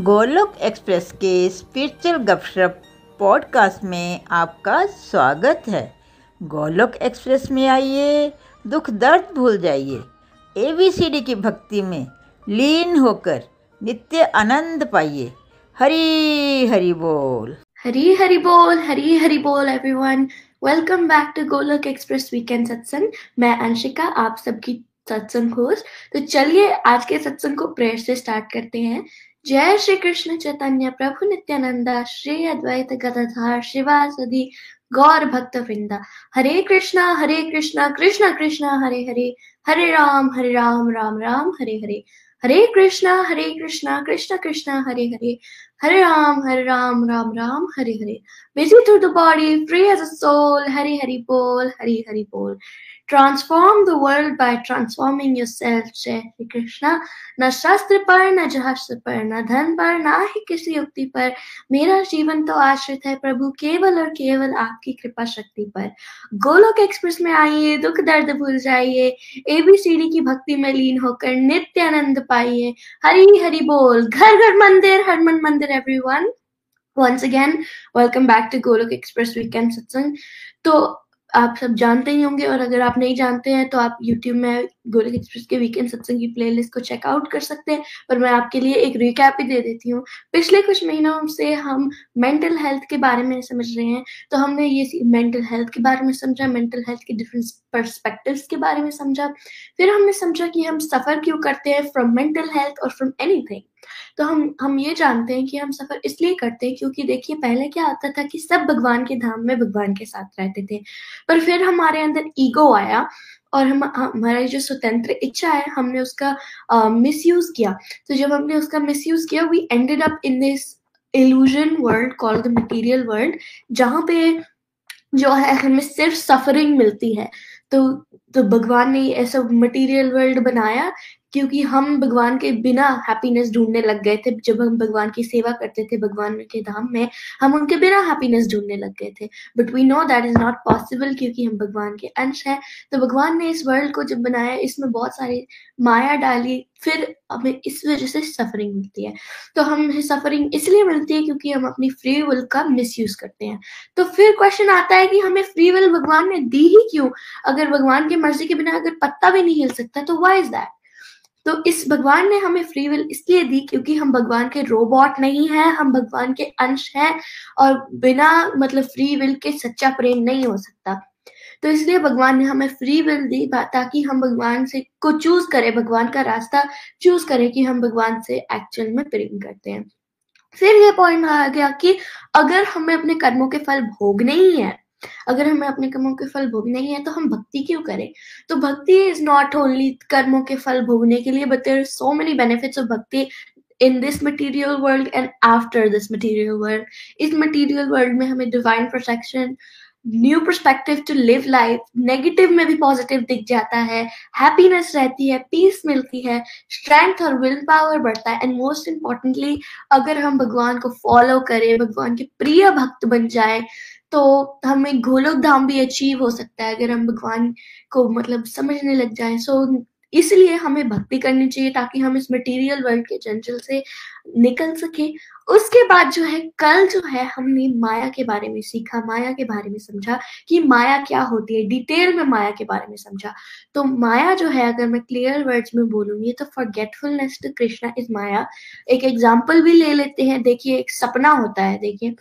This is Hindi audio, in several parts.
गोलोक एक्सप्रेस के स्पिरिचुअल गपशप पॉडकास्ट में आपका स्वागत है। गोलोक एक्सप्रेस में आइए, दुख दर्द भूल जाइए। एबीसीडी की भक्ति में लीन होकर नित्य आनंद पाइए। हरी हरी बोल। हरी हरी बोल, हरी हरी बोल everyone welcome back to Golok express weekend सत्संग। मैं अंशिका, आप सबकी सत्संग होस्ट तो चलिए, आज के सत्संग को प्रेयर से स्टार्ट करते हैं। जय श्री कृष्ण चैतन्य प्रभु नित्यानंदा, श्री अद्वैत गदाधार, शिवासदि, गौर भक्त वृंदा। हरे कृष्णा हरे कृष्णा, कृष्ण कृष्णा, हरे हरे। हरे राम हरे राम राम राम, हरे हरे। हरे कृष्णा हरे कृष्णा, कृष्ण कृष्णा, हरे हरे। हरे राम हरे Ram Ram Ram, Hare Hare. Busy through the body free as a soul, हरे हरि बोल, हरे हरि बोल। Transform the world by transforming yourself, जय श्री कृष्णा न शास्त्र पर न जहास्त्र पर न धन पर ना ही किसी युक्ति पर मेरा जीवन तो आश्रित है प्रभु केवल और केवल आपकी कृपा शक्ति पर गोलोक एक्सप्रेस में आइए दुख दर्द भूल जाइए एबीसीडी की भक्ति में लीन होकर नित्य आनंद पाइए हरी हरि बोल घर घर मंदिर हरमन मंदिर everyone once again welcome back to golok express weekend satsang. तो आप सब जानते ही होंगे और अगर आप नहीं जानते हैं तो आप यूट्यूब में गोलक एक्सप्रेस के वीकेंड सत्संग की प्लेलिस्ट को चेकआउट कर सकते हैं। पर मैं आपके लिए एक रिकैप ही दे देती हूँ। पिछले कुछ महीनों से हम मेंटल हेल्थ के बारे में समझ रहे हैं। तो हमने ये मेंटल हेल्थ के बारे में समझा मेंटल हेल्थ के डिफरेंट परस्पेक्टिव्स के बारे में समझा। फिर हमने समझा कि हम सफ़र क्यों करते हैं फ्रॉम मेंटल हेल्थ और फ्रॉम एनीथिंग तो हम हम ये जानते हैं कि हम सफ़र इसलिए करते हैं क्योंकि देखिए, पहले क्या आता था कि सब भगवान के धाम में भगवान के साथ रहते थे। पर फिर हमारे अंदर ईगो आया और हम, हमारी जो स्वतंत्र इच्छा है, हमने उसका मिस यूज़ किया। तो जब हमने उसका मिस यूज़ किया we ended up in this illusion world call the material world जहाँ पे जो है, हमें सिर्फ़ सफरिंग मिलती है। तो तो भगवान ने ऐसा मटेरियल वर्ल्ड बनाया क्योंकि हम भगवान के बिना हैप्पीनेस ढूँढने लग गए थे, जब हम भगवान की सेवा करते थे, भगवान के धाम में, हम उनके बिना हैप्पीनेस ढूँढने लग गए थे। But we know that is not possible क्योंकि हम भगवान के अंश हैं। तो भगवान ने इस वर्ल्ड को जब बनाया, इसमें बहुत सारी माया डाली, फिर हमें इस वजह से सफरिंग मिलती है। तो हमें सफरिंग इसलिए मिलती है क्योंकि हम अपनी फ्री विल का मिस करते हैं। तो फिर क्वेश्चन आता है कि हमें फ्री विल भगवान ने दी ही क्यों? अगर भगवान की मर्ज़ी के बिना अगर पत्ता भी नहीं हिल सकता तो वाई इज़ दैट तो इस भगवान ने हमें फ्री विल इसलिए दी क्योंकि हम भगवान के रोबोट नहीं हैं, हम भगवान के अंश हैं और बिना मतलब फ्री विल के सच्चा प्रेम नहीं हो सकता। तो इसलिए भगवान ने हमें फ्री विल दी ताकि हम भगवान से को चूज़ करें, भगवान का रास्ता चूज़ करें कि हम भगवान से एक्चुअल में प्रेम करते हैं। फिर ये पॉइंट आ गया कि अगर हमें अपने कर्मों के फल भोगने ही है अगर हमें अपने कर्मों के फल भोगने ही है तो हम भक्ति क्यों करें? तो भक्ति इज़ नॉट ओनली कर्मों के फल भोगने के लिए but there so many benefits of bhakti in this material world and after this material world इस मटीरियल वर्ल्ड में हमें divine protection new perspective to live life negative में भी पॉजिटिव दिख जाता है हैप्पीनेस रहती है पीस मिलती है स्ट्रेंथ और विल पावर बढ़ता है एंड मोस्ट इम्पॉर्टेंटली अगर हम भगवान को फॉलो करें, भगवान के प्रिय भक्त बन जाए तो हमें गोलोक धाम भी अचीव हो सकता है अगर हम भगवान को मतलब समझने लग जाए। सो इसलिए हमें भक्ति करनी चाहिए ताकि हम इस मटेरियल वर्ल्ड के जंजल से निकल सके। उसके बाद जो है, कल जो है, हमने माया के बारे में सीखा, माया के बारे में समझा कि माया क्या होती है। डिटेल में माया के बारे में समझा। तो माया जो है, अगर मैं क्लियर वर्ड्स में बोलूँगी तो forgetfulness to Krishna is maya. एक एग्ज़ाम्पल भी ले लेते हैं। देखिए, एक सपना होता है, देखिए।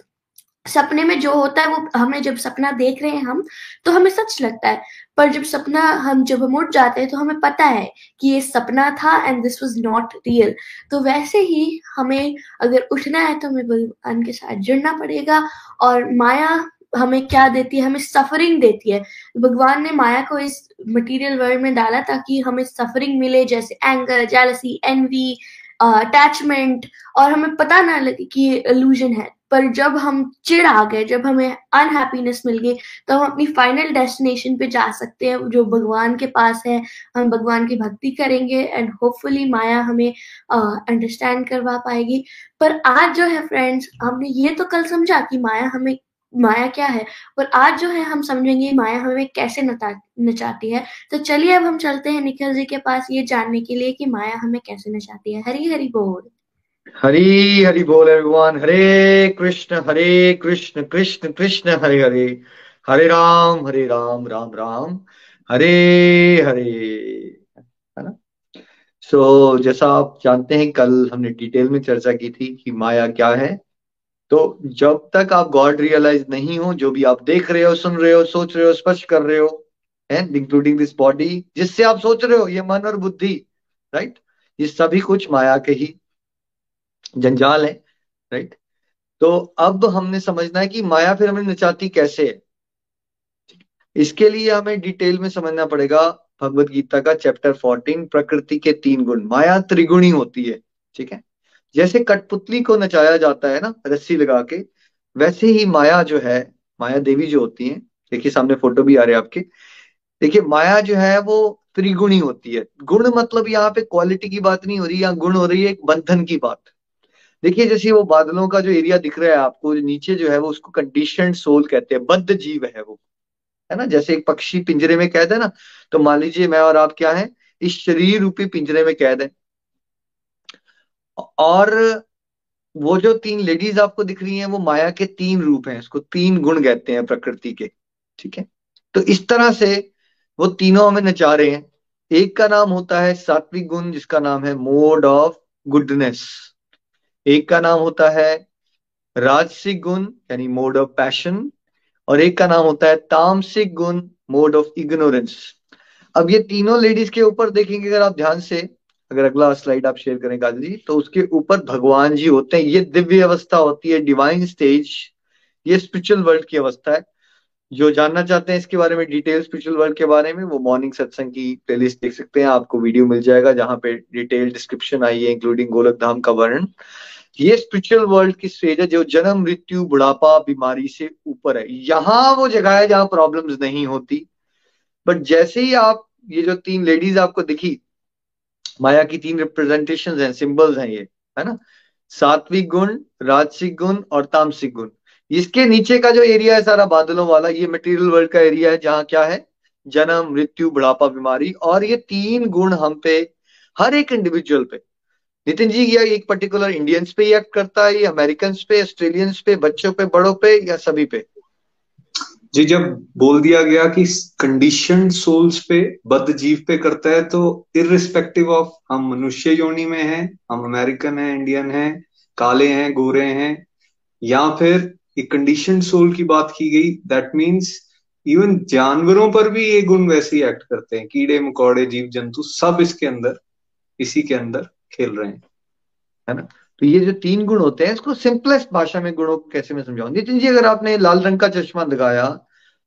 सपने में जो होता है वो हमें जब सपना देख रहे हैं हम तो हमें सच लगता है। पर जब सपना हम, जब हम उठ जाते हैं तो हमें पता है कि ये सपना था and this was not real तो वैसे ही हमें अगर उठना है तो हमें भगवान के साथ जुड़ना पड़ेगा और माया हमें क्या देती है? हमें सफरिंग देती है। भगवान ने माया को इस मटेरियल वर्ल्ड में डाला ताकि हमें सफरिंग मिले, जैसे एंगर जेलसी एनवी अटैचमेंट और हमें पता ना लगे कि ये इल्यूजन है। पर जब हम चिड़ आ गए जब हमें अनहैप्पीनेस मिल गई तो हम अपनी फाइनल डेस्टिनेशन पे जा सकते हैं जो भगवान के पास है। हम भगवान की भक्ति करेंगे एंड होपफुली माया हमें अंडरस्टैंड uh, करवा पाएगी। पर आज जो है फ्रेंड्स हमने ये तो कल समझा कि माया हमें माया क्या है? और आज जो है हम समझेंगे माया हमें कैसे नचा नचाती है। तो चलिए अब हम चलते हैं निखिल जी के पास ये जानने के लिए कि माया हमें कैसे नचाती है। हरी हरी बोल। हरी हरि बोल एवरीवन हरे कृष्ण हरे कृष्ण कृष्ण कृष्ण हरे हरे. हरे राम हरे राम राम राम. हरे हरे. है ना? सो so, जैसा आप जानते हैं कल हमने डिटेल में चर्चा की थी कि माया क्या है. तो जब तक आप गॉड रियलाइज़ नहीं हो जो भी आप देख रहे हो सुन रहे हो सोच रहे हो स्पर्श कर रहे हो एंड इंक्लूडिंग दिस बॉडी जिससे आप सोच रहे हो ये मन और बुद्धि राइट ये सभी कुछ माया के ही जंजाल है राइट तो अब हमने समझना है कि माया फिर हमें नचाती कैसे है? इसके लिए हमें डिटेल में समझना पड़ेगा भगवत गीता का चैप्टर 14 प्रकृति के तीन गुण। माया त्रिगुणी होती है, ठीक है? जैसे कठपुतली को नचाया जाता है ना, रस्सी लगा के, वैसे ही माया जो है, माया देवी जो होती है, देखिए सामने फ़ोटो भी आ रहे हैं आपके, देखिए माया जो है वो त्रिगुणी होती है। गुण मतलब यहाँ पे क्वालिटी की बात नहीं हो रही, यहाँ गुण हो रही है एक बंधन की बात। देखिए, जैसे वो बादलों का जो एरिया दिख रहा है आपको नीचे जो है वो उसको कंडीशन सोल कहते हैं, बद्ध जीव है वो। है ना? जैसे एक पक्षी पिंजरे में कैद है ना तो मान लीजिए मैं और आप क्या है? इस शरीर रूपी पिंजरे में कैद है। और वो जो तीन लेडीज़ आपको दिख रही हैं, वो माया के तीन रूप हैं, इसको तीन गुण कहते हैं प्रकृति के। ठीक है? तो इस तरह से वो तीनों हमें नचा रहे हैं। एक का नाम होता है सात्विक गुण, जिसका नाम है मोड ऑफ़ गुडनेस एक का नाम होता है राजसिक गुण यानी मोड ऑफ़ पैशन, और एक का नाम होता है तामसिक गुण मोड ऑफ़ इग्नोरेंस। अब ये तीनों लेडीज़ के ऊपर देखेंगे अगर आप ध्यान से, अगर अगला स्लाइड आप शेयर करें काजल जी तो उसके ऊपर भगवान जी होते हैं। ये दिव्य अवस्था होती है डिवाइन स्टेज ये स्पिरिचुअल वर्ल्ड की अवस्था है। जो जानना चाहते हैं इसके बारे में डिटेल स्पिरिचुअल वर्ल्ड के बारे में, वो मॉर्निंग सत्संग की प्लेलिस्ट देख सकते हैं। आपको वीडियो मिल जाएगा, जहाँ पे डिटेल डिस्क्रिप्शन आई है इंक्लूडिंग गोलक धाम का वर्णन। ये स्पिरिचुअल वर्ल्ड की स्टेज है, जो जन्म, मृत्यु, बुढ़ापा, बीमारी से ऊपर है। यहाँ वो जगह है जहाँ प्रॉब्लम्स नहीं होती। बट जैसे ही आप, ये जो तीन लेडीज़ आपको दिखी, माया की तीन रिप्रेजेंटेशन हैं सिंबल्स हैं ये, है ना? सात्विक गुण, राजसिक गुण और तामसिक गुण। इसके नीचे का जो एरिया है सारा बादलों वाला, ये मटेरियल वर्ल्ड का एरिया है जहाँ क्या है? जन्म, मृत्यु, बुढ़ापा, बीमारी और ये तीन गुण हम पे, हर एक इंडिविजुअल पे नितिन जी या एक पर्टिकुलर इंडियंस पे एक्ट करता है, या अमेरिकन पे ऑस्ट्रेलियंस पे, बच्चों पे, बड़ों पे या सभी पे? जी, जब बोल दिया गया कि कंडीशन सोल्स पे बद्ध जीव पे करता है तो इरिस्पेक्टिव ऑफ़ हम मनुष्य योनि में हैं, हम अमेरिकन हैं इंडियन हैं, काले हैं, गोरे हैं, या फिर एक कंडीशन सोल की बात की गई दैट मीन्स इवन जानवरों पर भी ये गुण वैसे ही एक्ट करते हैं, कीड़े, मकोड़े जीव जंतु सब इसके अंदर, इसी के अंदर खेल रहे हैं है ना? तो ये जो तीन गुण होते हैं इसको सिंपलेस्ट भाषा में गुणों को कैसे मैं समझाऊं? नितिन जी अगर आपने लाल रंग का चश्मा लगाया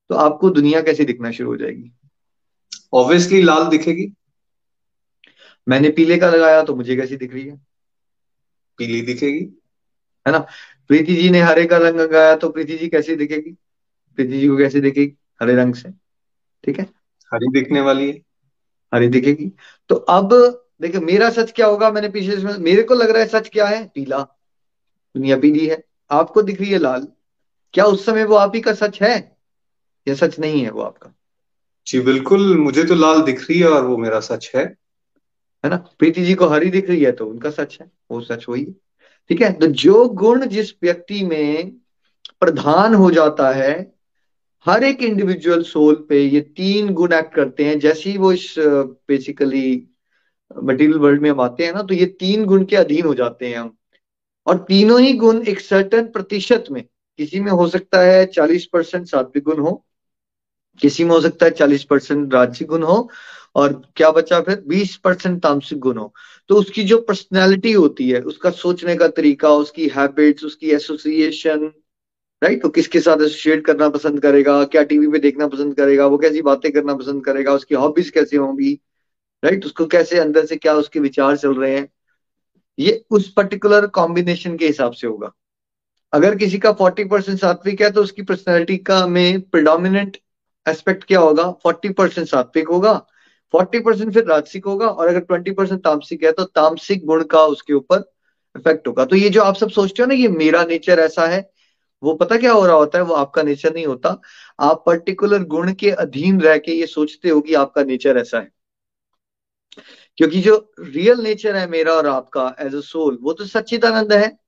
तो आपको दुनिया कैसी दिखना शुरू हो जाएगी? ऑब्वियसली लाल दिखेगी। मैंने पीले का लगाया तो मुझे कैसी दिख रही है? पीली दिखेगी। है ना? प्रीति जी ने हरे का रंग लगाया तो प्रीति जी कैसी दिखेगी? प्रीति जी को कैसे दिखेगी? हरे रंग से। ठीक है? हरी दिखने वाली है। हरी दिखेगी। तो अब देखिए मेरा सच क्या होगा? मैंने पीछे मेरे को लग रहा है सच क्या है? पीला। दुनिया पीली है। आपको दिख रही है लाल। क्या उस समय वो आप ही का सच है? या सच नहीं है वो आपका? जी बिल्कुल। मुझे तो लाल दिख रही है और वो मेरा सच है। है ना? प्रीति जी को हरी दिख रही है तो उनका सच है। वो सच वही है। ठीक है? तो जो गुण जिस व्यक्ति में प्रधान हो जाता है हर एक इंडिविजुअल सोल पे ये तीन गुण एक्ट करते हैं। जैसे ही वो इस बेसिकली मटेरियल वर्ल्ड में हम आते हैं ना तो ये तीन गुण के अधीन हो जाते हैं हम। और तीनों ही गुण एक सर्टन प्रतिशत में, किसी में हो सकता है चालीस परसेंट सात्विक गुण हो, किसी में हो सकता है चालीस परसेंट राजसिक गुण हो, और क्या बचा फिर? बीस परसेंट तामसिक गुण हो। तो उसकी जो पर्सनैलिटी होती है, उसका सोचने का तरीका, उसकी हैबिट्स उसकी एसोसिएशन राइट वो किसके साथ एसोसिएट करना पसंद करेगा, क्या टीवी पे देखना पसंद करेगा, वो कैसी बातें करना पसंद करेगा, उसकी हॉबीज कैसे होंगी राइट? उसको कैसे अंदर से क्या उसके विचार चल रहे हैं? ये उस पर्टिकुलर कॉम्बिनेशन के हिसाब से होगा। अगर किसी का फोर्टी परसेंट सात्विक है तो उसकी पर्सनैलिटी का में प्रिडोमिनेंट एस्पेक्ट क्या होगा? फोर्टी परसेंट सात्विक होगा फोर्टी परसेंट फिर राजसिक होगा, और अगर ट्वेंटी परसेंट तामसिक है तो तामसिक गुण का उसके ऊपर इफ़ेक्ट होगा। तो ये जो आप सब सोचते हो ना, ये मेरा नेचर ऐसा है, वो पता क्या हो रहा होता है? वो आपका नेचर नहीं होता। आप पर्टिकुलर गुण के अधीन रह के ये सोचते हो कि आपका नेचर ऐसा है। क्योंकि जो रियल नेचर है मेरा और आपका एज अ सोल वो तो सच्चिदानंद है।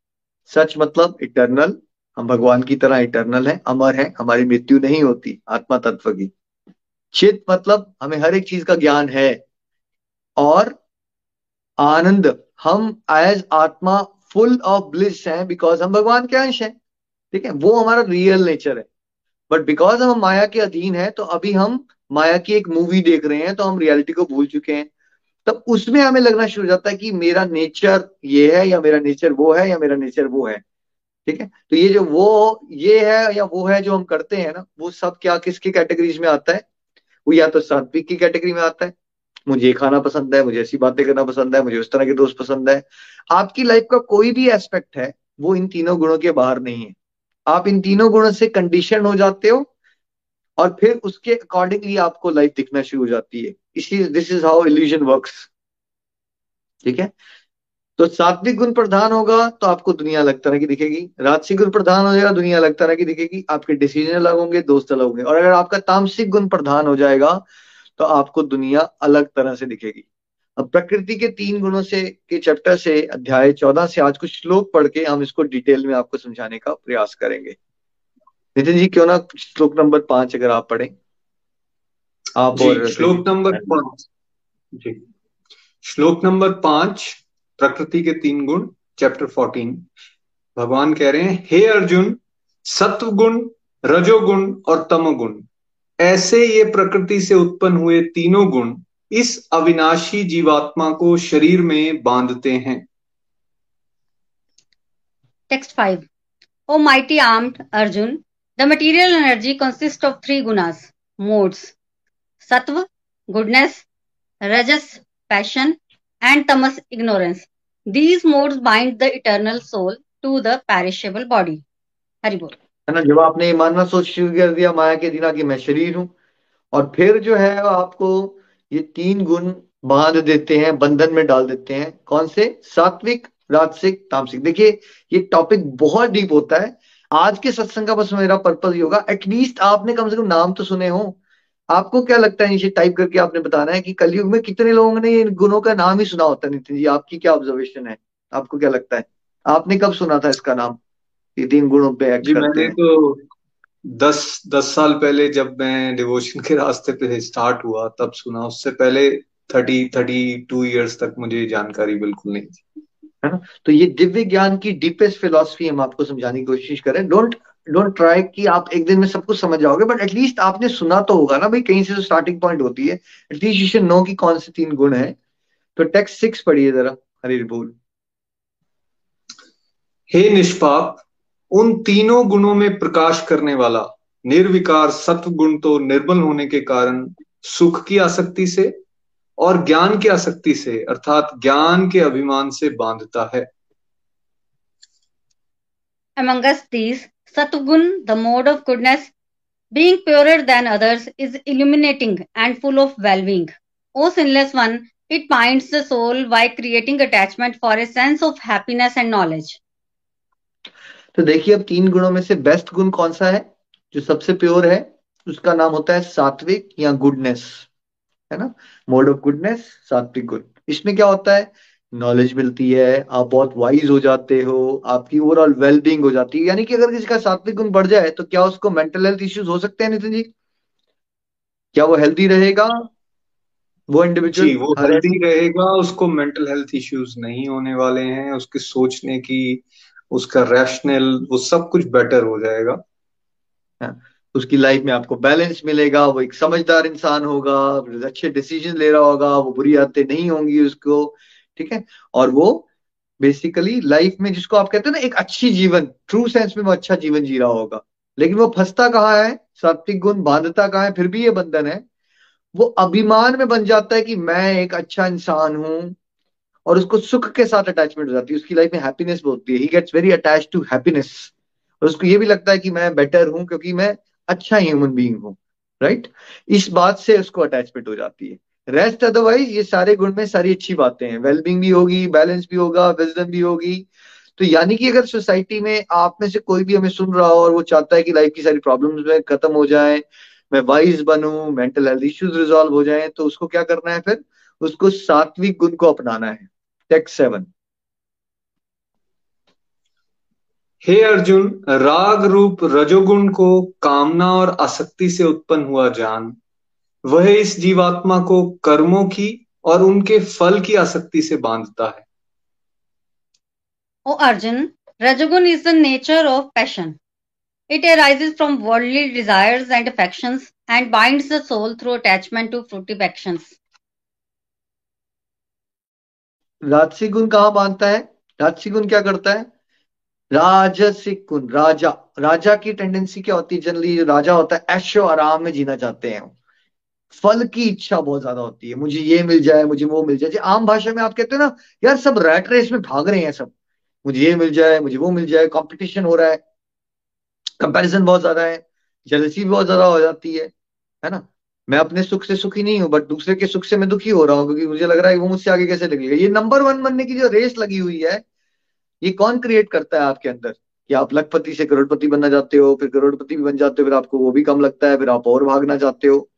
सच मतलब इटर्नल हम भगवान की तरह इटर्नल है, अमर है, हमारी मृत्यु नहीं होती, आत्मा तत्व की। चित मतलब हमें हर एक चीज़ का ज्ञान है। और आनंद, हम एज आत्मा फुल ऑफ़ ब्लिस हैं बिकॉज़ हम भगवान के अंश हैं। ठीक है? वो हमारा रियल नेचर है। बट बिकॉज़ हम माया के अधीन है तो अभी हम माया की एक मूवी देख रहे हैं तो हम रियलिटी को भूल चुके हैं। तब उसमें हमें लगना शुरू हो जाता है कि मेरा नेचर ये है या मेरा नेचर वो है या मेरा नेचर वो है। ठीक है? तो ये जो वो, ये है या वो है जो हम करते हैं ना, वो सब क्या किसकी कैटेगरीज में आता है? वो या तो सात्विक की कैटेगरी में आता है। मुझे ये खाना पसंद है, मुझे ऐसी बातें करना पसंद है, मुझे उस तरह के दोस्त पसंद है। आपकी लाइफ का कोई भी एस्पेक्ट है, वो इन तीनों गुणों के बाहर नहीं है। आप इन तीनों गुणों से कंडीशन हो जाते हो और फिर उसके अकॉर्डिंगली आपको लाइफ दिखना शुरू हो जाती है। इसी this is how illusion works ठीक है? तो सात्विक गुण प्रधान होगा तो आपको दुनिया अलग तरह की दिखेगी। राजसिक गुण प्रधान हो जाएगा, दुनिया अलग तरह की दिखेगी। आपके डिसीज़न अलग होंगे, दोस्त अलग होंगे। और अगर आपका तामसिक गुण प्रधान हो जाएगा तो आपको दुनिया अलग तरह से दिखेगी। अब प्रकृति के तीन गुणों से, के चैप्टर से, अध्याय चौदह से आज कुछ श्लोक पढ़ के हम इसको डिटेल में आपको समझाने का प्रयास करेंगे। नितिन जी, क्यों ना श्लोक नंबर पाँच अगर आप पढ़ें। आप और श्लोक नंबर पाँच। जी। श्लोक नंबर पाँच प्रकृति के तीन गुण चैप्टर फोर्टीन भगवान कह रहे हैं हे अर्जुन सत्व गुण रजोगुण और तमोगुण ऐसे ये प्रकृति से उत्पन्न हुए तीनों गुण इस अविनाशी जीवात्मा को शरीर में बांधते हैं। Text five O mighty armed Arjun the material energy consist of three gunas modes sattva goodness rajas passion and tamas, ignorance. These modes bind the eternal soul to the perishable body. Hari बोल। है ना, जब आपने ये मानना सोच शुरू कर दिया, माया के दिना कि मैं शरीर हूँ, और फिर जो है आपको ये तीन गुण बाँध देते हैं, बंधन में डाल देते हैं, कौन से? सात्विक, राजसिक, तामसिक। देखिए, ये टॉपिक बहुत डीप होता है। आज के सत्संग का बस मेरा पर्पज ही होगा एटलीस्ट आपने कम से कम नाम तो सुने हो। आपको क्या लगता है नीचे टाइप करके आपने बताना है कि कलयुग में कितने लोगों ने इन गुणों का नाम ही सुना होता नितिन जी? आपकी क्या ऑब्जर्वेशन है? आपको क्या लगता है? आपने कब सुना था इसका नाम? ये तीन गुणों पे जी मैंने तो दस दस साल पहले जब मैं डिवोशन के रास्ते पे स्टार्ट हुआ तब सुना। उससे पहले थर्टी थर्टी टू ईयर्स तक मुझे जानकारी बिल्कुल नहीं थी। है ना? तो ये दिव्य ज्ञान की डीपेस्ट फिलोसफी हम आपको समझाने की कोशिश करें। डोंट डोंट ट्राई कि आप एक दिन में सब कुछ समझ जाओगे बट एटलीस्ट आपने सुना तो होगा ना भाई कहीं से तो स्टार्टिंग पॉइंट होती है। एटलीस्ट यू शुड नो कि कौन से तीन गुण है। तो टेक्स्ट सिक्स पढ़िए जरा हरी बोल। हे निष्पाप उन तीनों गुणों में प्रकाश करने वाला निर्विकार सत्व गुण तो निर्बल होने के कारण सुख की आसक्ति से और ज्ञान की आसक्ति से अर्थात ज्ञान के अभिमान से बांधता है। Among us these, Satgun, the mode of goodness, being purer than others, is illuminating and full of well-being. O sinless one, it binds the soul by creating attachment for a sense of happiness and knowledge. तो देखिए अब तीन गुणों में से बेस्ट गुण कौन सा है जो सबसे प्योर है उसका नाम होता है सात्विक या गुडनेस है ना मोड ऑफ़ गुडनेस सात्विक गुण इसमें क्या होता है नॉलेज मिलती है आप बहुत वाइज हो जाते हो आपकी ओवरऑल वेलबींग हो जाती है। यानी कि अगर किसी का सात्विक गुण बढ़ जाए तो क्या उसको मेंटल हेल्थ इश्यूज़ हो सकते हैं नितिन जी? क्या वो हेल्थी रहेगा? वो इंडिविजुअल वो हेल्थी रहेगा उसको मेंटल हेल्थ इश्यूज़ नहीं होने वाले हैं उसके सोचने की उसका रैशनल वो सब कुछ बेटर हो जाएगा। हाँ, उसकी लाइफ में आपको बैलेंस मिलेगा वो एक समझदार इंसान होगा अच्छे डिसीज़न ले रहा होगा वो बुरी आदतें नहीं होंगी उसको। ठीक है? और वो बेसिकली लाइफ में जिसको आप कहते हैं ना, एक अच्छी जीवन ट्रू सेंस में वो अच्छा जीवन जी रहा होगा। लेकिन वो फंसता कहाँ है? सात्विक गुण बांधता कहाँ है? फिर भी ये बंधन है। वो अभिमान में बन जाता है कि मैं एक अच्छा इंसान हूँ और उसको सुख के साथ अटैचमेंट हो जाती है। उसकी लाइफ में हैप्पीनेस होती है। He gets very attach to happiness और उसको ये भी लगता है कि मैं बेटर हूँ क्योंकि मैं अच्छा ह्यूमन बींग हूँ। राइट इस बात से उसको अटैचमेंट हो जाती है। रेस्ट अदरवाइज़ ये सारे गुण में सारी अच्छी बातें हैं। वेलबिंग भी होगी बैलेंस भी होगा विजडम भी होगी। तो यानी कि अगर सोसाइटी में आप में से कोई भी हमें सुन रहा हो और वो चाहता है कि लाइफ की सारी प्रॉब्लम्स में खत्म हो जाए, मैं वाइज बनू मेंटल हेल्थ इश्यूज़ रिजॉल्व हो जाए तो उसको क्या करना है फिर? उसको सात्विक गुण को अपनाना है। टेक्स्ट सेवन हे अर्जुन, राग रूप रजोगुण को कामना और आसक्ति से उत्पन्न हुआ जान वह इस जीवात्मा को कर्मों की और उनके फल की आसक्ति से बांधता है। O Arjun rajoguna is the nature of passion it arises from worldly desires and affections and binds soul through attachment to fruitive actions राजसिक गुण कहा बांधता है? राजसी गुण क्या करता है? राजसिक गुण राजा। राजा की टेंडेंसी क्या होती है? जनरली राजा होता है ऐशो आराम में जीना चाहते हैं। फल की इच्छा बहुत ज़्यादा होती है। मुझे ये मिल जाए, मुझे वो मिल जाए। आम भाषा में आप कहते हो ना, यार सब रैट रेस में भाग रहे हैं सब। मुझे ये मिल जाए, मुझे वो मिल जाए कंपटीशन हो रहा है। कंपैरिजन बहुत ज़्यादा है जलसी बहुत ज़्यादा हो जाती है है ना? मैं अपने सुख से सुखी नहीं हूँ बट दूसरे के सुख से मैं दुखी हो रहा हूँ, क्योंकि मुझे लग रहा है वो मुझसे आगे कैसे निकलेगा? ये नंबर वन बनने की जो रेस लगी हुई है, ये कौन क्रिएट करता है आपके अंदर? कि आप लखपति से करोड़पति बनना चाहते हो, फिर करोड़पति भी बन जाते हो, फिर आपको वो भी कम लगता है, फिर आप और भागना चाहते हो।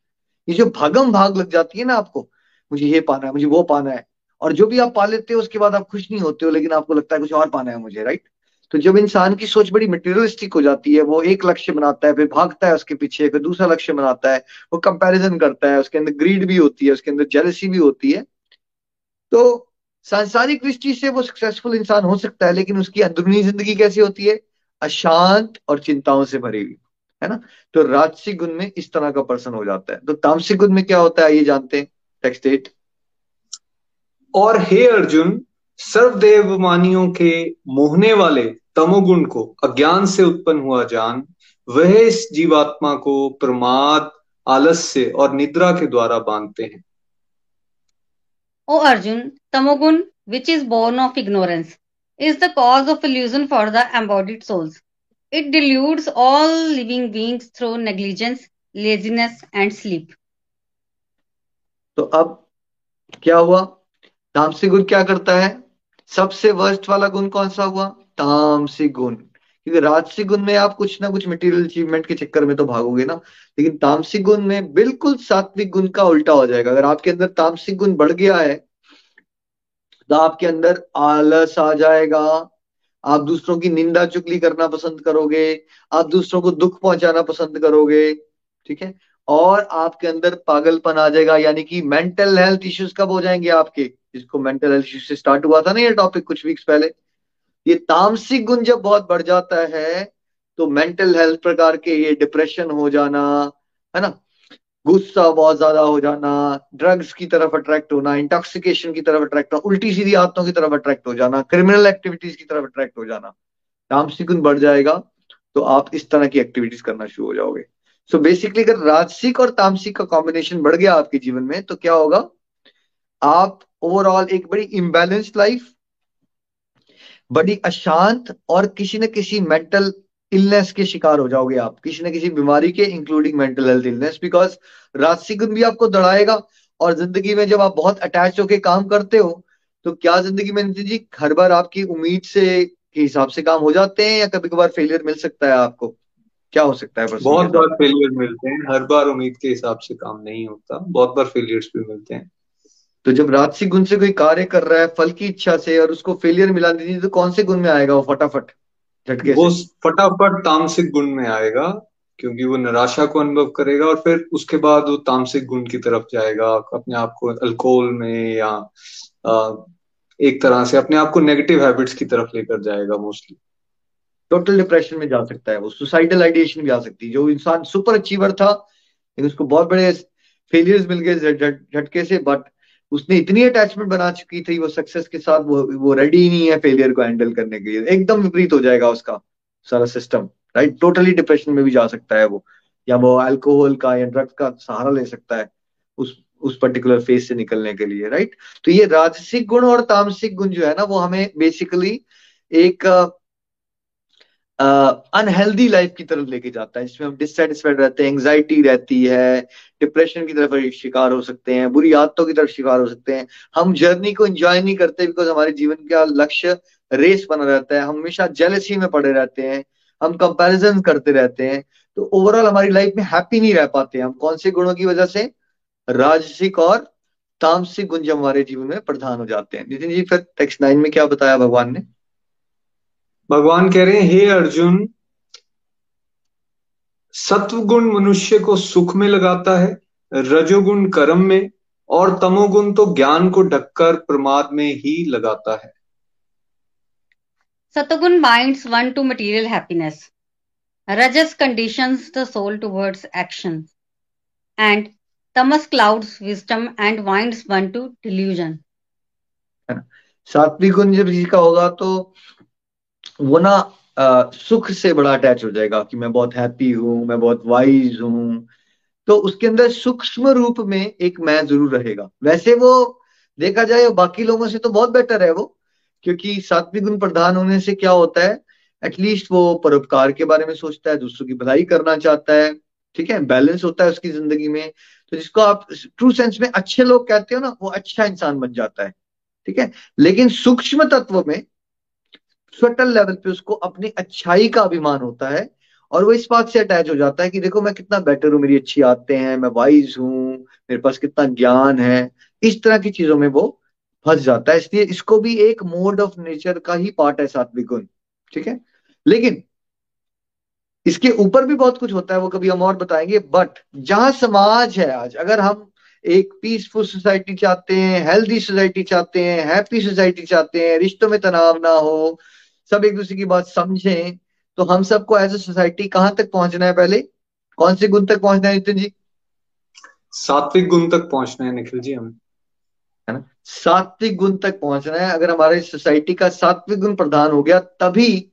ये जो भागम भाग लग जाती है ना आपको, मुझे ये पाना है, मुझे वो पाना है। और जो भी आप पा लेते हो, उसके बाद आप खुश नहीं होते हो, लेकिन आपको लगता है कुछ और पाना है मुझे राइट तो जब इंसान की सोच बड़ी मटेरियलिस्टिक हो जाती है, वो एक लक्ष्य बनाता है, फिर भागता है उसके पीछे, फिर दूसरा लक्ष्य बनाता है, वो कंपैरिजन करता है, उसके अंदर ग्रीड भी होती है, उसके अंदर जेलसी भी होती है। तो सांसारिक दृष्टि से वो सक्सेसफुल इंसान हो सकता है, लेकिन उसकी अंदरूनी ज़िंदगी कैसी होती है? अशांत और चिंताओं से भरी हुई। है ना? तो राजसिक गुण में इस तरह का पर्सन हो जाता है। तो तामसिक गुण में क्या होता है ये जानते हैं। टेक्स्ट एट और हे अर्जुन सर्वदेव मानियों के मोहने वाले तमोगुण को अज्ञान से उत्पन्न हुआ जान वह इस जीवात्मा को प्रमाद आलस्य और निद्रा के द्वारा बांधते हैं। O Arjun tamoguna which is born of ignorance is the cause of illusion for the embodied souls. It deludes all living beings through negligence, laziness, and sleep. तो अब क्या हुआ? तामसिक गुण क्या करता है? सबसे वर्स्ट वाला गुण कौन सा हुआ? तामसिक गुण। क्योंकि राजसिक गुण में आप कुछ ना कुछ मटेरियल अचीवमेंट के चक्कर में तो भागोगे ना। लेकिन तामसिक गुण में बिल्कुल सात्विक गुण का उल्टा हो जाएगा। अगर आपके अंदर तामसिक गुण बढ़ गया है तो आपके अंदर आलस आ जाएगा। आप दूसरों की निंदा चुगली करना पसंद करोगे, आप दूसरों को दुख पहुंचाना पसंद करोगे, ठीक है? और आपके अंदर पागलपन आ जाएगा, यानी कि मेंटल हेल्थ इश्यूज़ कब हो जाएँगे आपके? जिसको मेंटल हेल्थ इश्यूज़ से स्टार्ट हुआ था ना ये टॉपिक कुछ वीक्स पहले। ये तामसिक गुण जब बहुत बढ़ जाता है तो मेंटल हेल्थ प्रकार के ये डिप्रेशन हो जाना, है ना? गुस्सा बहुत ज़्यादा हो जाना ड्रग्स की तरफ़ अट्रैक्ट होना इंटॉक्सिकेशन की तरफ़ अट्रैक्ट होना, उल्टी सीधी आदतों की तरफ़ अट्रैक्ट हो जाना क्रिमिनल एक्टिविटीज़ की तरफ़ अट्रैक्ट हो जाना तामसिक बढ़ जाएगा तो आप इस तरह की एक्टिविटीज़ करना शुरू हो जाओगे। सो बेसिकली अगर राजसिक और तामसिक का कॉम्बिनेशन बढ़ गया आपके जीवन में तो क्या होगा? आप ओवरऑल एक बड़ी इम्बेलेंस्ड लाइफ बड़ी अशांत और किसी न किसी मेंटल इलनेस के शिकार हो जाओगे आप। किसी न किसी बीमारी के including mental health illness because गुण भी आपको दौड़ाएगा और ज़िंदगी में जब आप बहुत अटैच होके काम करते हो तो क्या ज़िंदगी में नितिन जी हर बार आपकी उम्मीद से के हिसाब से काम हो जाते हैं या कभी कभार फेलियर मिल सकता है आपको? क्या हो सकता है बहुत बार फेलियर मिलते हैं हर बार उम्मीद के हिसाब से काम नहीं होता बहुत बार फेलियर्स भी मिलते हैं। तो जब राजसिक गुण से कोई कार्य कर रहा है फल की इच्छा से और उसको फेलियर मिला दीजिए तो कौन से गुण में आएगा वो फटाफट? झटके वो फटाफट तामसिक गुण में आएगा क्योंकि वो निराशा को अनुभव करेगा और फिर उसके बाद वो तामसिक गुण की तरफ़ जाएगा अपने आप को अल्कोहल में या आ, एक तरह से अपने आप को नेगेटिव हैबिट्स की तरफ़ लेकर जाएगा मोस्टली टोटल डिप्रेशन में जा सकता है वो सुसाइडल आइडिएशन भी आ सकती है। जो इंसान सुपर अचीवर था लेकिन उसको बहुत बड़े फेलियर्स मिल गए झटके से बट उसने इतनी अटैचमेंट बना चुकी थी, वो सक्सेस के साथ वो वो रेडी ही नहीं है फेलियर को हैंडल करने के लिए। एकदम विपरीत हो जाएगा उसका सारा सिस्टम राइट टोटली डिप्रेशन में भी जा सकता है वो। या वो अल्कोहल का या ड्रग्स का सहारा ले सकता है उस उस पर्टिकुलर फ़ेज़ से निकलने के लिए राइट तो ये राजसिक गुण और तामसिक गुण जो है ना, वो हमें बेसिकली एक अनहेल्दी लाइफ की तरफ़ लेके जाता है, जिसमें हम डिससेटिस्फाइड रहते हैं एंग्जाइटी रहती है डिप्रेशन की तरफ़ शिकार हो सकते हैं, बुरी आदतों की तरफ़ शिकार हो सकते हैं। हम जर्नी को एंजॉय नहीं करते बिकॉज़ हमारे जीवन का लक्ष्य रेस बना रहता है। हम हमेशा जेलसी में पड़े रहते हैं, हम कंपैरिजन करते रहते हैं। तो ओवरऑल हमारी लाइफ में हैप्पी नहीं रह पाते हम। कौन से गुणों की वजह से? राजसिक और तामसिक गुण जब हमारे जीवन में प्रधान हो जाते हैं। नितिन जी, फिर टेक्स्ट नाइन में क्या बताया भगवान ने? भगवान कह रहे हैं हे अर्जुन सत्वगुण मनुष्य को सुख में लगाता है रजोगुण कर्म में और तमोगुण तो ज्ञान को ढककर प्रमाद में ही लगाता है। Sattvaguna binds one to material happiness rajas conditions the soul towards action and tamas clouds wisdom and winds one to delusion सात्विक गुण जब जी का होगा तो वो ना सुख से बड़ा अटैच हो जाएगा कि मैं बहुत हैप्पी हूँ, मैं बहुत वाइज हूँ। तो उसके अंदर सूक्ष्म रूप में एक मैं ज़रूर रहेगा। वैसे वो देखा जाए, बाकी लोगों से तो बहुत बेटर है वो, क्योंकि सात्विक गुण प्रधान होने से क्या होता है एटलीस्ट वो परोपकार के बारे में सोचता है, दूसरों की भलाई करना चाहता है, ठीक है? बैलेंस होता है उसकी ज़िंदगी में। तो जिसको आप ट्रू सेंस में अच्छे लोग कहते हो ना, वो अच्छा इंसान बन जाता है, ठीक है? लेकिन सूक्ष्म तत्व में सटल लेवल पे उसको अपनी अच्छाई का अभिमान होता है और वो इस बात से अटैच हो जाता है कि देखो मैं कितना बेटर हूँ, मेरी अच्छी आदतें हैं, मैं वाइज हूँ, मेरे पास कितना ज्ञान है। इस तरह की चीज़ों में वो फंस जाता है। इसलिए इसको भी एक मोड ऑफ़ नेचर का ही पार्ट है सात्विक गुण, ठीक है? लेकिन इसके ऊपर भी बहुत कुछ होता है, वो कभी हम और बताएँगे। बट जहाँ समाज है आज, अगर हम एक पीसफुल सोसाइटी चाहते हैं हेल्दी सोसाइटी चाहते हैं हैप्पी सोसाइटी चाहते हैं, रिश्तों में तनाव ना हो सब एक दूसरे की बात समझें तो हम सबको एज ए सोसाइटी कहाँ तक पहुँचना है पहले? कौन से गुण तक पहुँचना है नितिन जी? सात्विक गुण तक पहुँचना है निखिल जी हमें। है ना? सात्विक गुण तक पहुँचना है। अगर हमारे सोसाइटी का सात्विक गुण प्रधान हो गया तभी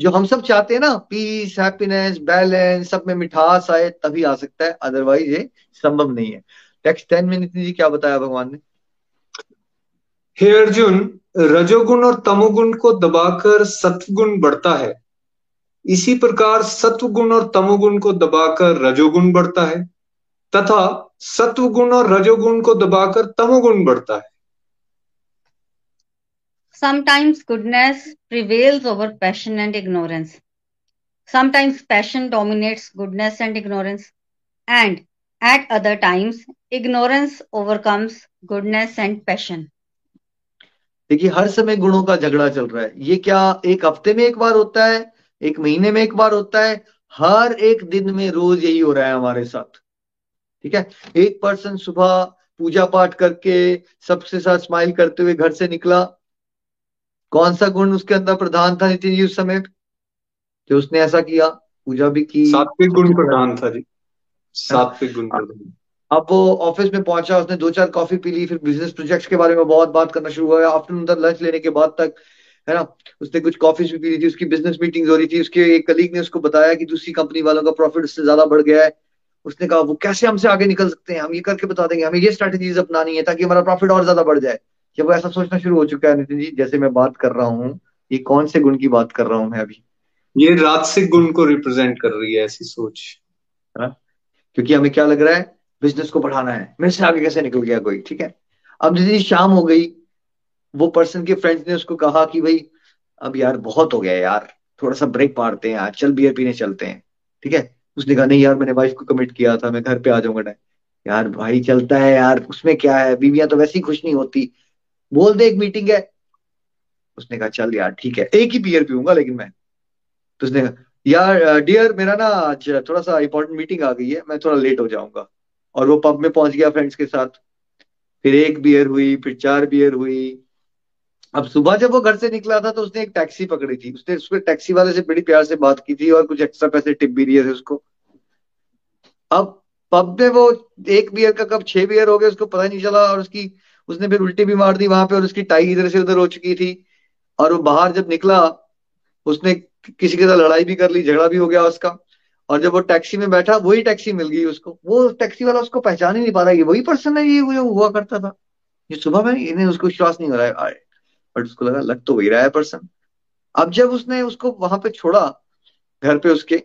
जो हम सब चाहते हैं ना पीस हैप्पीनेस बैलेंस सब में मिठास आए तभी आ सकता है। अदरवाइज़ ये संभव नहीं है। टेक्स्ट टेन में नितिन जी क्या बताया भगवान ने? हे अर्जुन रजोगुण और तमोगुण को दबाकर सत्वगुण बढ़ता है। इसी प्रकार सत्वगुण और तमोगुण को दबाकर रजोगुण बढ़ता है, तथा सत्वगुण और रजोगुण को दबाकर तमोगुण बढ़ता है। Sometimes goodness prevails over passion and ignorance sometimes passion dominates goodness and ignorance and at other times ignorance overcomes goodness and passion देखिए हर समय गुणों का झगड़ा चल रहा है। ये क्या एक हफ़्ते में एक बार होता है? एक महीने में एक बार होता है? हर एक दिन में रोज यही हो रहा है हमारे साथ। ठीक है? एक पर्सन सुबह पूजा पाठ करके सबसे साथ स्माइल करते हुए घर से निकला। कौन सा गुण उसके अंदर प्रधान था नितिन जी उस समय? जो उसने ऐसा किया पूजा भी की। सात्विक गुण प्रधान था जी। सात्विक गुण प्रधान। अब वो ऑफ़िस में पहुँचा उसने दो चार कॉफ़ी पी ली फिर बिज़नेस प्रोजेक्ट्स के बारे में बहुत बात करना शुरू हुआ। आफ्टरनून तक लंच लेने के बाद तक है ना उसने कुछ कॉफ़ी भी पी ली थी उसकी बिज़नेस मीटिंग हो रही थी। उसके एक कलीग ने उसको बताया कि दूसरी कंपनी वालों का प्रॉफिट उससे ज़्यादा बढ़ गया है। उसने कहा वो कैसे हमसे आगे निकल सकते हैं? हम ये करके बता देंगे। हमें ये स्ट्रेटेजीज अपनानी है ताकि हमारा प्रॉफिट और ज़्यादा बढ़ जाए। जब वो ऐसा सोचना शुरू हो चुका है नितिन जी। जैसे मैं बात कर रहा हूँ ये कौन से गुण की बात कर रहा हूँ मैं अभी? ये राजसिक गुण को रिप्रेजेंट कर रही है ऐसी सोच। है ना? क्योंकि हमें क्या लग रहा है? बिज़नेस को बढ़ाना है। मेरे से आगे कैसे निकल गया कोई, ठीक है? अब जितनी शाम हो गई, वो पर्सन के फ्रेंड्स ने उसको कहा कि भाई, अब यार बहुत हो गया यार, थोड़ा सा ब्रेक मारते हैं आज, चल बियर पीने चलते हैं, ठीक है? उसने कहा, नहीं यार, मैंने वाइफ को कमिट किया था, मैं घर पे आ जाऊँगा यार भाई, चलता है यार, उसमें क्या है? बीवियाँ तो वैसे ही खुश नहीं होती। बोल दे, एक मीटिंग है। उसने कहा, चल यार, ठीक है, एक ही बियर पीऊँगा लेकिन मैं। तो उसने कहा, यार डियर मेरा ना आज थोड़ा सा इंपॉर्टेंट मीटिंग आ गई है, मैं थोड़ा लेट हो जाऊँगा। और वो पब में पहुँच गया फ्रेंड्स के साथ। फिर एक बियर हुई, फिर चार बियर हुई। अब सुबह जब वो घर से निकला था तो उसने एक टैक्सी पकड़ी थी। उसने उसके टैक्सी वाले से बड़ी प्यार से बात की थी और कुछ एक्स्ट्रा पैसे टिप भी दिए थे उसको। अब पब में वो एक बियर का कप, छह बियर हो गए, उसको पता नहीं चला और उसकी, उसने फिर उल्टी भी मार दी वहाँ पे और उसकी टाई इधर से उधर हो चुकी थी। और वो बाहर जब निकला, उसने किसी के साथ लड़ाई भी कर ली, झगड़ा भी हो गया उसका। और जब वो टैक्सी में बैठा, वही टैक्सी मिल गई उसको। वो टैक्सी वाला उसको पहचान ही नहीं पा रहा, ये वही पर्सन है, ये जो हुआ करता था। ये सुबह में इन्हें उसको विश्वास नहीं हो रहा है बट उसको लगा, लग तो वही रहा है पर्सन अब जब उसने उसको वहाँ पे छोड़ा, घर पे उसके,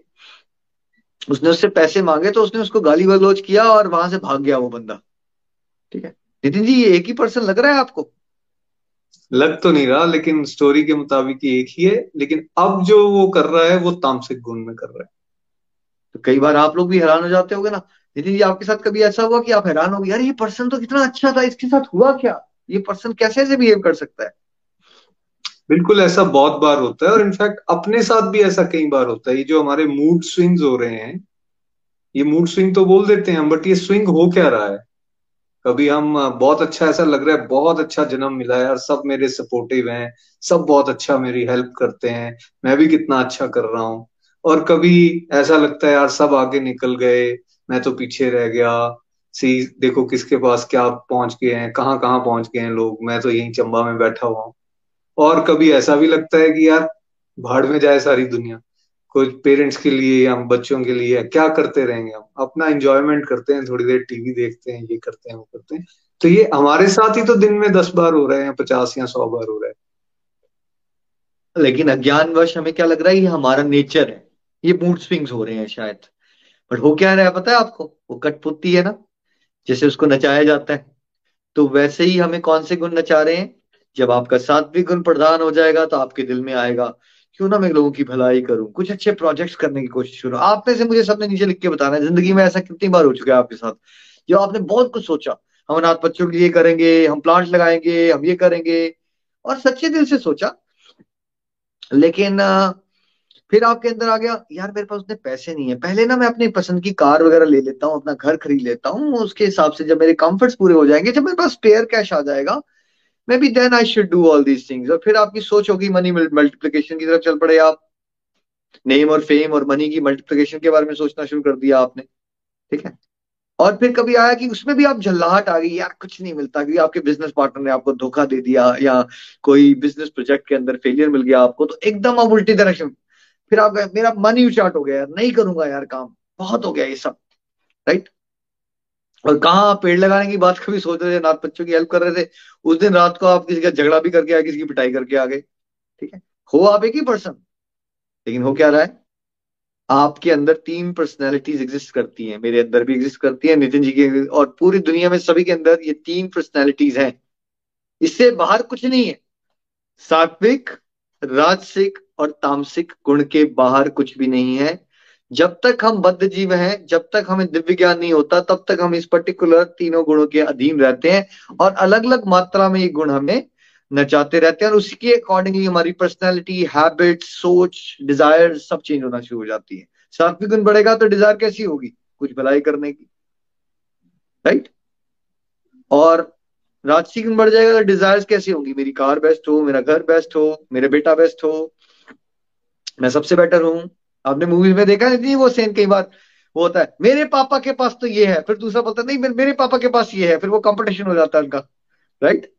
उसने उससे पैसे मांगे तो उसने उसको गाली गलौज किया और वहाँ से भाग गया वो बंदा। ठीक है? नितिन जी, ये एक ही पर्सन लग रहा है आपको? लग तो नहीं रहा, लेकिन स्टोरी के मुताबिक एक ही है। लेकिन अब जो वो कर रहा है, वो तामसिक गुण में कर रहा है। तो कई बार आप लोग भी हैरान हो जाते होगे ना। नितिन जी आपके साथ कभी ऐसा हुआ कि आप हैरान हो गए? यार ये पर्सन तो कितना अच्छा था, इसके साथ हुआ क्या? ये पर्सन कैसे ऐसे बिहेव कर सकता है? बिल्कुल, ऐसा बहुत बार होता है और इनफैक्ट अपने साथ भी ऐसा कई बार होता है। ये जो हमारे मूड स्विंग्स हो रहे हैं, ये मूड स्विंग तो बोल देते हैं हम बट ये स्विंग हो क्या रहा है? कभी हम बहुत अच्छा ऐसा लग रहा है, बहुत अच्छा जन्म मिला है, और सब मेरे सपोर्टिव हैं, सब बहुत अच्छा मेरी हेल्प करते हैं, मैं भी कितना अच्छा कर रहा हूँ। और कभी ऐसा लगता है, यार, सब आगे निकल गए, मैं तो पीछे रह गया। सी, देखो किसके पास क्या पहुँच गए हैं, कहाँ कहाँ पहुँच गए हैं लोग, मैं तो यहीं चंबा में बैठा हुआ हूँ। और कभी ऐसा भी लगता है कि, यार, भाड़ में जाए सारी दुनिया, कुछ पेरेंट्स के लिए या बच्चों के लिए, क्या करते रहेंगे हम? अपना एंजॉयमेंट करते हैं, थोड़ी देर टीवी देखते हैं, ये करते हैं, वो करते हैं। तो ये हमारे साथ ही तो दिन में दस बार हो रहे हैं, पचास या सौ बार हो रहे हैं। लेकिन अज्ञानवश हमें क्या लग रहा है, ये हमारा नेचर है। ये मूड स्विंग्स हो रहे हैं शायद। बट हो क्या रहा है पता है आपको? वो कठपुतली है ना, जैसे उसको नचाया जाता है। तो वैसे ही हमें कौन से गुण नचा रहे हैं? जब आपका सात्विक गुण प्रधान हो जाएगा तो आपके दिल में आएगा, क्यों ना मैं लोगों की भलाई करूँ? कुछ अच्छे प्रोजेक्ट्स करने की कोशिश करूँ। आप में से मुझे सबने नीचे लिख के बताना है। ज़िंदगी में ऐसा कितनी बार हो चुका है आपके साथ। जो आपने बहुत कुछ सोचा, हम अनाथ बच्चों के लिए करेंगे, हम प्लांट लगाएँगे, हम ये करेंगे, और सच्चे दिल से सोचा। लेकिन फिर आपके अंदर आ गया, यार, मेरे पास उतने पैसे नहीं है। पहले ना मैं अपनी पसंद की कार वगैरह ले लेता हूँ, अपना घर खरीद लेता हूँ, उसके हिसाब से जब मेरे कंफर्ट्स पूरे हो जाएँगे, जब मेरे पास स्पेयर कैश आ जाएगा, maybe then I should do all these things और फिर आपकी सोच होगी मनी मल्टीप्लीकेशन की तरफ़ चल पड़े आप। नेम और फेम और मनी की मल्टीप्लीकेशन के बारे में सोचना शुरू कर दिया आपने। ठीक है? और फिर कभी आया कि उसमें भी आप झल्लाहट आ गई, यार, कुछ नहीं मिलता। क्योंकि आपके बिज़नेस पार्टनर ने आपको धोखा दे दिया, या कोई बिज़नेस प्रोजेक्ट के अंदर फेलियर मिल गया आपको तो एकदम आप उल्टी डायरेक्शन फिर आप मेरा मन ही उचाट हो गया यार, नहीं करूँगा यार काम। बहुत हो गया ये सब राइट और कहा पेड़ लगाने की बात कभी सोच रहे थे, नाथ बच्चों की हेल्प कर रहे थे? उस दिन रात को आप किसी का झगड़ा भी करके आए, किसी की पिटाई करके आ गए, ठीक है? हो आप एक ही पर्सन लेकिन हो क्या रहा है? आपके अंदर तीन पर्सनैलिटीज एग्जिस्ट करती हैं, मेरे अंदर भी एग्जिस्ट करती है, नितिन जी की, और पूरी दुनिया में सभी के अंदर ये तीन पर्सनैलिटीज हैं। इससे बाहर कुछ नहीं है। सात्विक, राजसिक और तामसिक गुण के बाहर कुछ भी नहीं है। जब तक हम बद्ध जीव हैं, जब तक हमें दिव्य ज्ञान नहीं होता, तब तक हम इस पर्टिकुलर तीनों गुणों के अधीन रहते हैं और अलग अलग मात्रा में ये गुण हमें नचाते रहते हैं और उसी के अकॉर्डिंगली हमारी पर्सनैलिटी हैबिट सोच डिज़ायर सब चेंज होना शुरू हो जाती है। सात्विक गुण बढ़ेगा तो डिज़ायर कैसी होगी? कुछ भलाई करने की। राइट और राजसी गुण बढ़ जाएगा तो डिज़ायर कैसी होंगी? मेरी कार बेस्ट हो, मेरा घर बेस्ट हो, मेरे बेटा बेस्ट हो मैं सबसे बेटर हूँ। आपने मूवीज़ में देखा नहीं वो सीन कई बार? वो होता है मेरे पापा के पास तो ये है। फिर दूसरा बोलता है नहीं मेरे पापा के पास ये है। फिर वो कंपटीशन हो जाता है उनका। राइट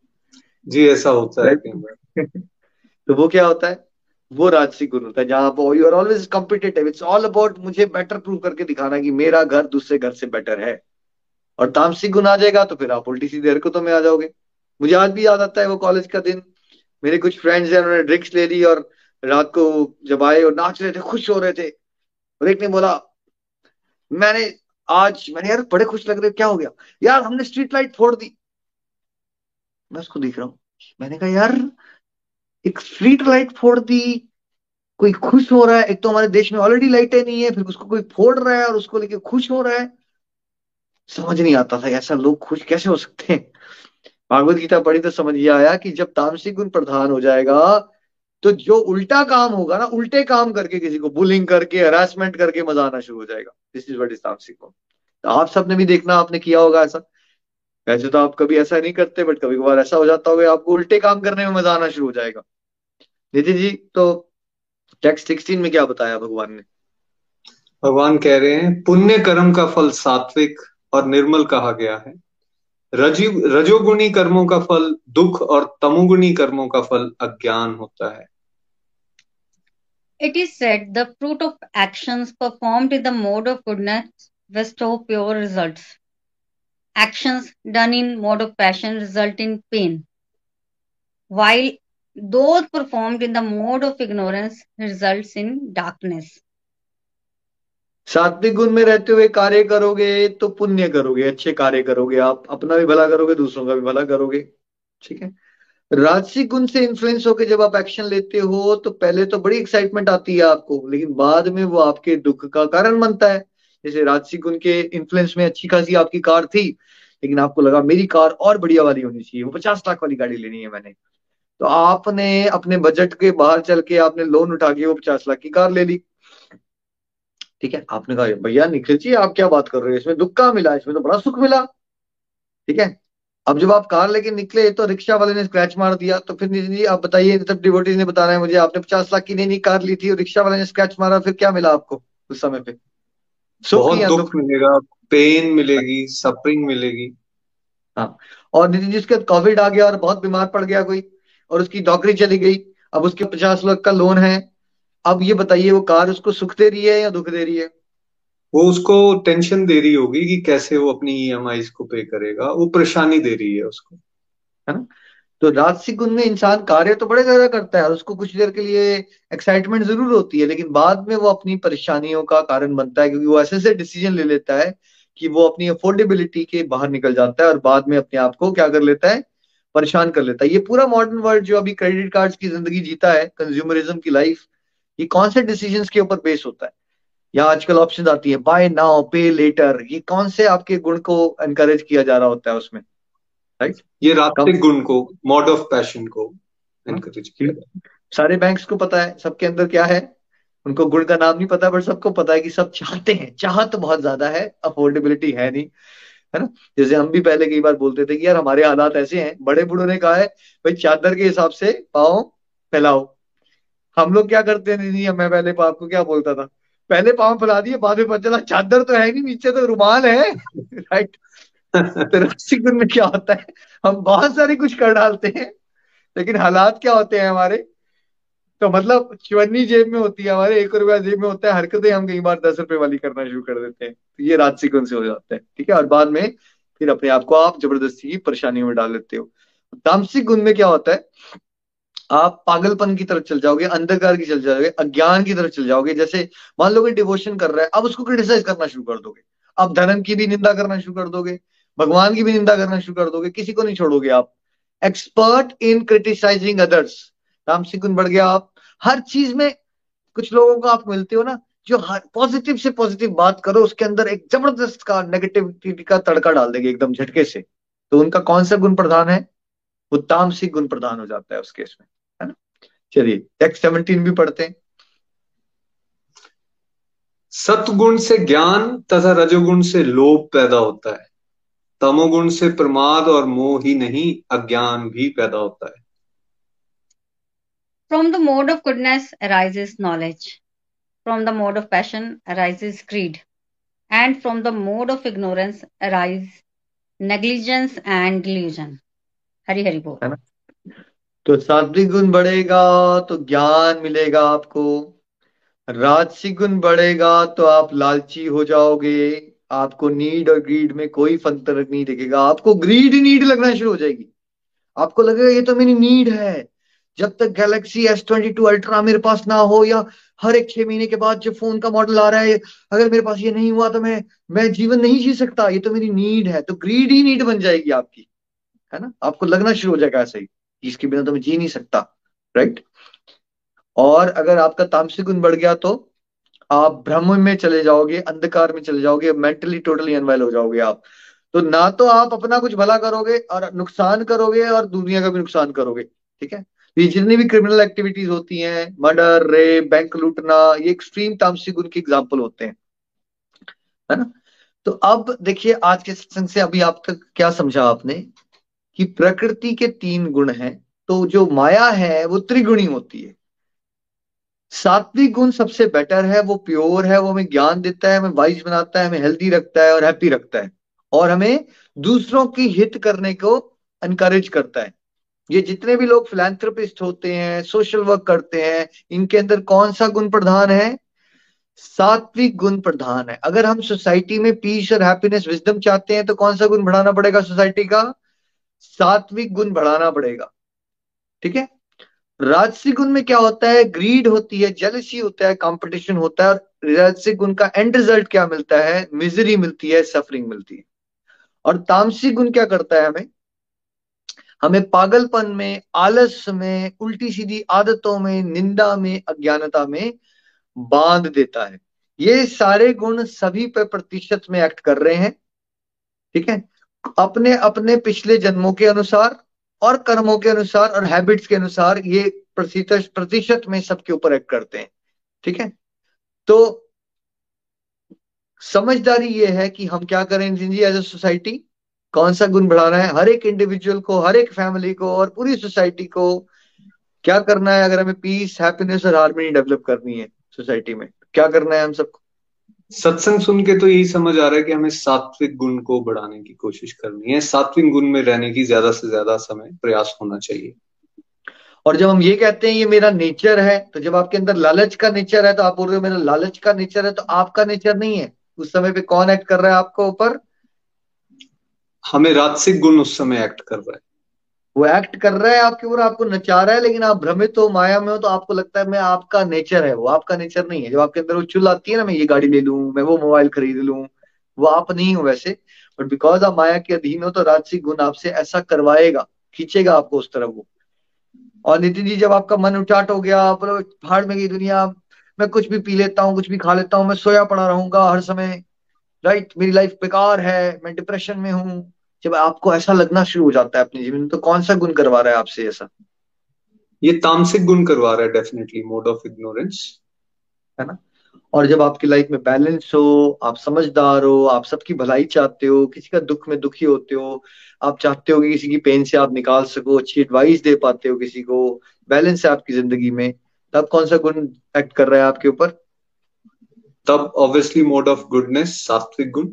जी ऐसा होता है तो वो क्या होता है? वो राजसी गुण होता है जहाँ आप you are always competitive it's all about मुझे बेटर प्रूव करके दिखाना कि मेरा घर दूसरे घर से बेटर है। और तामसिक गुण आ जाएगा तो फिर आप उल्टी सीधी हरकतों में आ जाओगे। मुझे आज भी याद आता है वो कॉलेज का दिन। मेरे कुछ फ्रेंड्स हैं उन्होंने ड्रिंक्स ले ली और रात को जब आए और नाच रहे थे, खुश हो रहे थे। और एक ने बोला, मैंने आज, मैंने यार बड़े खुश लग रहे क्या हो गया? यार, हमने स्ट्रीट लाइट फोड़ दी। मैं उसको देख रहा हूँ। मैंने कहा, यार, एक स्ट्रीट लाइट फोड़ दी, कोई खुश हो रहा है? एक तो हमारे देश में ऑलरेडी लाइटें नहीं है, फिर उसको कोई फोड़ रहा है और उसको लेके खुश हो रहा है। समझ नहीं आता था, ऐसा लोग खुश कैसे हो सकते हैं? भागवत गीता पढ़ी तो समझ ये आया कि जब तामसिक गुण प्रधान हो जाएगा तो जो उल्टा काम होगा ना, उल्टे काम करके किसी को बुलिंग करके हरासमेंट करके मज़ा आना शुरू हो जाएगा। दिस इज़ वट तामसिक तो आप सबने भी देखना, आपने किया होगा ऐसा। वैसे तो आप कभी ऐसा नहीं करते बट कभी कभार ऐसा हो जाता होगा, आपको उल्टे काम करने में मज़ा आना शुरू हो जाएगा। नितिन जी तो टेक्स्ट सिक्सटीन में क्या बताया भगवान ने? भगवान कह रहे हैं, पुण्य कर्म का फल सात्विक और निर्मल कहा गया है। रज़ी रजोगुणी कर्मों का फल दुख और तमोगुणी कर्मों का फल अज्ञान होता है। It is said the fruit of actions performed in the mode of goodness bestow pure results. Actions done in mode of passion result in pain, while those performed in the mode of ignorance results in darkness. सात्विक गुण में रहते हुए कार्य करोगे तो पुण्य करोगे अच्छे कार्य करोगे आप अपना भी भला करोगे दूसरों का भी भला करोगे ठीक है राजसी गुण से इन्फ्लुएंस होकर जब आप एक्शन लेते हो तो पहले तो बड़ी एक्साइटमेंट आती है आपको, लेकिन बाद में वो आपके दुख का कारण बनता है। जैसे राजसी गुण के इन्फ्लुएंस में अच्छी खासी आपकी कार थी, लेकिन आपको लगा मेरी कार और बढ़िया वाली होनी चाहिए, वो पचास लाख वाली गाड़ी लेनी है मैंने। तो आपने अपने बजट के बाहर चल के आपने लोन उठा के वो पचास लाख की कार ले ली। ठीक है, आपने कहा, भैया निखिल जी, आप क्या बात कर रहे हो? इसमें दुख कहाँ मिला? इसमें तो बड़ा सुख मिला। ठीक है? अब जब आप कार लेके निकले तो रिक्शा वाले ने स्क्रैच मार दिया तो फिर नितिन जी आप बताइए सब डिवोटीज ने बता रहे हैं मुझे आपने पचास लाख की नई नई कार ली थी और रिक्शा वाले ने स्क्रैच मारा फिर क्या मिला आपको उस समय पे? बहुत दुख मिलेगा पेन मिलेगी सफरिंग मिलेगी। हाँ और नितिन जी उसके बाद कोविड आ गया और बहुत बीमार पड़ गया कोई और उसकी नौकरी चली गई अब उसके पचास लाख का लोन है। अब ये बताइए वो कार उसको सुख दे रही है या दुख दे रही है? वो उसको टेंशन दे रही होगी कि कैसे वो अपनी ई को पे करेगा। वो परेशानी दे रही है उसको, है ना? तो राजसिक गुण में इंसान कार्य तो बड़े ज़्यादा करता है उसको कुछ देर के लिए एक्साइटमेंट ज़रूर होती है, लेकिन बाद में वो अपनी परेशानियों का कारण बनता है, क्योंकि वो ऐसे ऐसे डिसीज़न ले लेता है कि वो अपनी अफोर्डेबिलिटी के बाहर निकल जाता है और बाद में अपने आप को क्या कर लेता है? परेशान कर लेता है। ये पूरा मॉडर्न वर्ल्ड जो अभी क्रेडिट कार्ड्स की ज़िंदगी जीता है कंज्यूमरिज्म की लाइफ ये कौन से डिसीज़न के ऊपर बेस होता है? या आजकल ऑप्शन आती है बाय नाउ पे लेटर ये कौन से आपके गुण को एनकरेज किया जा रहा होता है उसमें? राइट ये रात्रिक गुण को मोड ऑफ़ पैशन को एनकरेज किया सारे बैंक्स को पता है सबके अंदर क्या है? उनको गुण का नाम नहीं पता बट सबको पता है कि सब चाहते हैं। चाहत बहुत ज़्यादा है अफोर्डेबिलिटी है नहीं है ना? जैसे हम भी पहले कई बार बोलते थे कि यार हमारे हालात ऐसे हैं बड़े बूढ़ों ने कहा है भाई चादर के हिसाब से पाओ फैलाओ। हम लोग क्या करते नहीं, नहीं मैं पहले आपको क्या बोलता था? पहले पाँव फैला दिए, बाद में पता चला चादर तो है नहीं, नीचे तो रुमाल है। राइट तो रस्सी में क्या होता है? हम बहुत सारी कुछ कर डालते हैं, लेकिन हालात क्या होते हैं हमारे? तो मतलब चवन्नी जेब में होती है हमारे, एक रुपया जेब में होता है हरकतें हम कई बार दस रुपए वाली करना शुरू कर देते हैं। तो ये राजसिक से हो जाता है, ठीक है? और बाद में फिर अपने आप को आप ज़बरदस्ती की परेशानियों में डाल लेते हो। तामसिक गुण में क्या होता है? आप पागलपन की तरफ़ चल जाओगे, अंधकार की चल जाओगे, अज्ञान की तरफ़ चल जाओगे। जैसे मान लो कि डिवोशन कर रहा है, अब उसको क्रिटिसाइज करना शुरू कर दोगे। आप धर्म की भी निंदा करना शुरू कर दोगे, भगवान की भी निंदा करना शुरू कर दोगे, किसी को नहीं छोड़ोगे आप। एक्सपर्ट इन क्रिटिसाइजिंग अदर्स तामसिक गुण बढ़ गया आप। हर चीज़ में कुछ लोगों को आप मिलते हो ना, जो हर पॉजिटिव से पॉजिटिव बात करो, उसके अंदर एक ज़बरदस्त का नेगेटिविटी का तड़का डाल देंगे एकदम झटके से। तो उनका कौन सा गुण प्रधान है? वो तामसिक गुण प्रधान हो जाता है उस केस में। चलिए टेक्स्ट सेवनटीन भी पढ़ते हैं। सतगुण से ज्ञान तथा रजोगुण से लोभ पैदा होता है। तमोगुण से प्रमाद और मोह ही नहीं अज्ञान भी पैदा होता है। From the mode of goodness arises knowledge from the mode of passion arises greed and from the mode of ignorance arise negligence and delusion Hari Hari बोल। है ना? तो सात्विक गुण बढ़ेगा तो ज्ञान मिलेगा आपको। राजसिक गुण बढ़ेगा तो आप लालची हो जाओगे। आपको नीड और ग्रीड में कोई फ़र्क नहीं दिखेगा। आपको ग्रीड नीड लगना शुरू हो जाएगी। आपको लगेगा ये तो मेरी नीड है। जब तक Galaxy S twenty two Ultra मेरे पास ना हो या हर एक छह महीने के बाद जब फ़ोन का मॉडल आ रहा है, अगर मेरे पास ये नहीं हुआ तो मैं मैं जीवन नहीं जी सकता। ये तो मेरी नीड है। तो ग्रीड ही नीड बन जाएगी आपकी। है ना? आपको लगना शुरू हो जाएगा ऐसे ही। इसके बिना तो मैं जी नहीं सकता राइट और अगर आपका तामसिक गुण बढ़ गया तो आप ब्रह्म में चले जाओगे, अंधकार में चले जाओगे मेंटली टोटली अनवेल हो जाओगे आप। तो ना तो आप अपना कुछ भला करोगे और नुकसान करोगे और दुनिया का भी नुकसान करोगे, ठीक है? ये जितनी भी क्रिमिनल एक्टिविटीज़ होती हैं मर्डर रेप बैंक लूटना, ये एक्सट्रीम तामसिक गुण के एग्ज़ाम्पल होते हैं, है ना? तो अब देखिए, आज के सत्संग से अभी आप तक क्या समझा आपने? कि प्रकृति के तीन गुण हैं तो जो माया है, वो त्रिगुणी होती है। सात्विक गुण सबसे बेटर है, वो प्योर है, वो हमें ज्ञान देता है, हमें वाइज बनाता है, हमें हेल्दी रखता है और हैप्पी रखता है। और हमें दूसरों की हित करने को एनकरेज करता है। ये जितने भी लोग फिलेंथ्रोपिस्ट होते हैं सोशल वर्क करते हैं, इनके अंदर कौन सा गुण प्रधान है? सात्विक गुण प्रधान है। अगर हम सोसाइटी में पीस और हैप्पीनेस विजडम चाहते हैं तो कौन सा गुण बढ़ाना पड़ेगा सोसाइटी का? सात्विक गुण बढ़ाना पड़ेगा। ठीक है? राजसिक गुण में क्या होता है? ग्रीड होती है जेलसी होता है कंपटीशन होता है, और राजसिक गुण का एंड रिज़ल्ट क्या मिलता है? मिजरी मिलती है सफरिंग मिलती है। और तामसिक गुण क्या करता है हमें? हमें पागलपन में, आलस में उल्टी सीधी आदतों में, निंदा में, अज्ञानता में बाँध देता है। ये सारे गुण सभी पे प्रतिशत में एक्ट कर रहे हैं। ठीक है? अपने अपने पिछले जन्मों के अनुसार और कर्मों के अनुसार और हैबिट्स के अनुसार ये प्रतिशत प्रतिशत में सबके ऊपर एक्ट करते हैं। ठीक है? तो समझदारी ये है कि हम क्या करें जी एज ए सोसाइटी कौन सा गुण बढ़ाना है? हर एक इंडिविजुअल को, हर एक फैमिली को और पूरी सोसाइटी को क्या करना है अगर हमें पीस हैप्पीनेस और हारमोनी डेवलप करनी है सोसाइटी में? क्या करना है हम सबको? सत्संग सुन के तो यही समझ आ रहा है कि हमें सात्विक गुण को बढ़ाने की कोशिश करनी है। सात्विक गुण में रहने की ज़्यादा से ज़्यादा समय प्रयास होना चाहिए। और जब हम ये कहते हैं ये मेरा नेचर है तो जब आपके अंदर लालच का नेचर है तो आप बोल रहे हो मेरा लालच का नेचर है तो आपका नेचर नहीं है। उस समय पे कौन एक्ट कर रहा है आपको ऊपर? हमें राजसिक गुण उस समय एक्ट कर रहा है। वो एक्ट कर रहा है, आपके ऊपर आपको नचा रहा है, लेकिन आप भ्रमित हो, माया में हो तो आपको लगता है, मैं आपका नेचर है। वो आपका नेचर नहीं है। जब आपके अंदर वो चुल आती है ना, मैं ये गाड़ी ले लू, मैं वो मोबाइल खरीद लू, वो आप नहीं हो वैसे। बट बिकॉज़ आप माया के अधीन हो तो राजसिक गुण आपसे ऐसा करवाएगा, खींचेगा आपको उस तरफ़ वो। और नितिन जी, जब आपका मन उचाट हो गया पहाड़ में गई दुनिया, मैं कुछ भी पी लेता हूँ, कुछ भी खा लेता हूँ, मैं सोया पड़ा रहूँगा हर समय। राइट मेरी लाइफ बेकार है, मैं डिप्रेशन में हूँ जब आपको ऐसा लगना शुरू हो जाता है अपने जीवन में तो कौन सा गुण करवा रहा है आपसे ऐसा? ये तामसिक गुण करवा रहा है डेफिनेटली मोड ऑफ़ इग्नोरेंस है ना? और जब आपकी लाइफ में बैलेंस हो आप समझदार हो आप सबकी भलाई चाहते हो किसी का दुख में दुखी होते हो आप चाहते हो कि किसी की पेन से आप निकाल सको अच्छी एडवाइस दे पाते हो किसी को बैलेंस है आपकी ज़िंदगी में तब कौन सा गुण एक्ट कर रहा है आपके ऊपर? तब ऑब्वियसली मोड ऑफ़ गुडनेस सात्विक गुण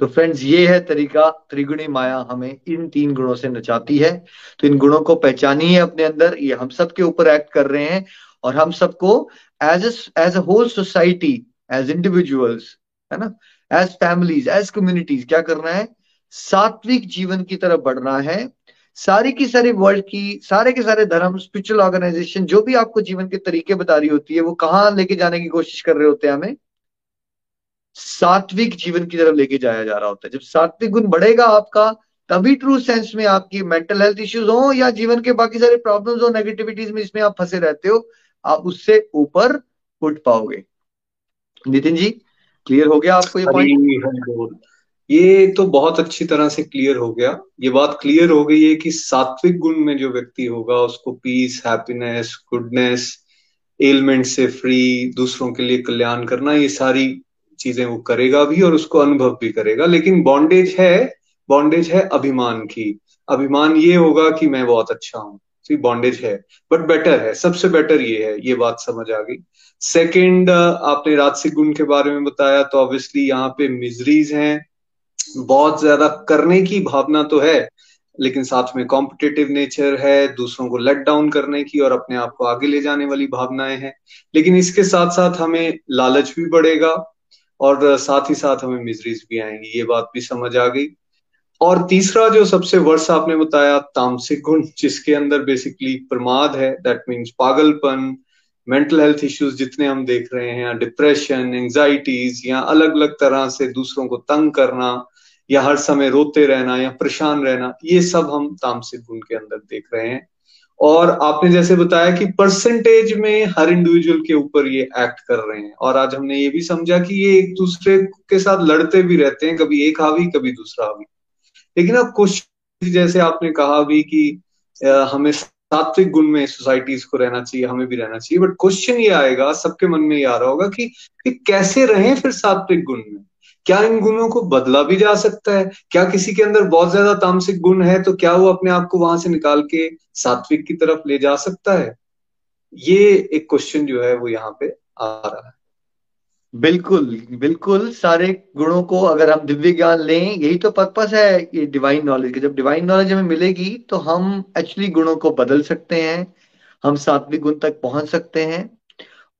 तो फ्रेंड्स ये है तरीका, त्रिगुणी माया हमें इन तीन गुणों से नचाती है। तो इन गुणों को पहचानिए अपने अंदर, ये हम सब के ऊपर एक्ट कर रहे हैं और हम सबको as as a whole society as individuals है ना? एज फैमिलीज़ एज कम्युनिटीज क्या करना है? सात्विक जीवन की तरफ़ बढ़ना है। सारी की सारी वर्ल्ड की, सारे के सारे धर्म स्पिरिचुअल ऑर्गेनाइजेशन जो भी आपको जीवन के तरीके बता रही होती है, वो कहाँ लेके जाने की कोशिश कर रहे होते हैं हमें? सात्विक जीवन की तरफ़ लेके जाया जा रहा होता है। जब सात्विक गुण बढ़ेगा आपका तभी ट्रू सेंस में आपकी मेंटल हेल्थ इश्यूज़ हो या जीवन के बाकी सारे प्रॉब्लम्स हो नेगेटिविटीज में इसमें आप फंसे रहते हो आप उससे ऊपर उठ पाओगे। नितिन जी क्लियर हो गया आपको ये पॉइंट ये तो बहुत अच्छी तरह से क्लियर हो गया। ये बात क्लियर हो गई है कि सात्विक गुण में जो व्यक्ति होगा उसको पीस हैप्पीनेस गुडनेस एलिमेंट से फ्री दूसरों के लिए कल्याण करना ये सारी चीज़ें वो करेगा भी और उसको अनुभव भी करेगा। लेकिन बॉन्डेज है बॉन्डेज है अभिमान की। अभिमान ये होगा कि मैं बहुत अच्छा हूँ। बॉन्डेज है। बट बेटर है। सबसे बेटर ये है। ये बात समझ आ गई। सेकेंड आपने राजसिक गुण के बारे में बताया तो ऑब्वियसली यहाँ पे मिजरीज हैं। बहुत ज़्यादा करने की भावना तो है, लेकिन साथ में कॉम्पिटेटिव नेचर है, दूसरों को लेट डाउन करने की और अपने आप को आगे ले जाने वाली भावनाएँ हैं। लेकिन इसके साथ साथ हमें लालच भी बढ़ेगा। और साथ ही साथ हमें मिजरीज भी आएँगी, ये बात भी समझ आ गई। और तीसरा जो सबसे वर्ष आपने बताया, तामसिक गुण, जिसके अंदर बेसिकली प्रमाद है दैट मीन्स पागलपन मेंटल हेल्थ इश्यूज़ जितने हम देख रहे हैं डिप्रेशन एंजाइटीज या अलग अलग तरह से दूसरों को तंग करना, या हर समय रोते रहना, या परेशान रहना, ये सब हम तामसिक गुण के अंदर देख रहे हैं। और आपने जैसे बताया कि परसेंटेज में हर इंडिविजुअल के ऊपर ये एक्ट कर रहे हैं। और आज हमने ये भी समझा कि ये एक दूसरे के साथ लड़ते भी रहते हैं कभी एक हावी कभी दूसरा हावी। लेकिन अब कुछ जैसे आपने कहा भी कि हमें सात्विक गुण में सोसाइटीज को रहना चाहिए हमें भी रहना चाहिए बट क्वेश्चन ये आएगा सबके मन में ये आ रहा होगा कि, कि कैसे रहें फिर सात्विक गुण में? क्या इन गुणों को बदला भी जा सकता है? क्या किसी के अंदर बहुत ज़्यादा तामसिक गुण है तो क्या वो अपने आप को वहाँ से निकाल के सात्विक की तरफ़ ले जा सकता है? ये एक क्वेश्चन जो है वो यहाँ पे आ रहा है। बिल्कुल बिल्कुल सारे गुणों को अगर हम दिव्य ज्ञान लें, यही तो पर्पस है ये डिवाइन नॉलेज की। जब डिवाइन नॉलेज हमें मिलेगी तो हम एक्चुअली गुणों को बदल सकते हैं, हम सात्विक गुण तक पहुँच सकते हैं।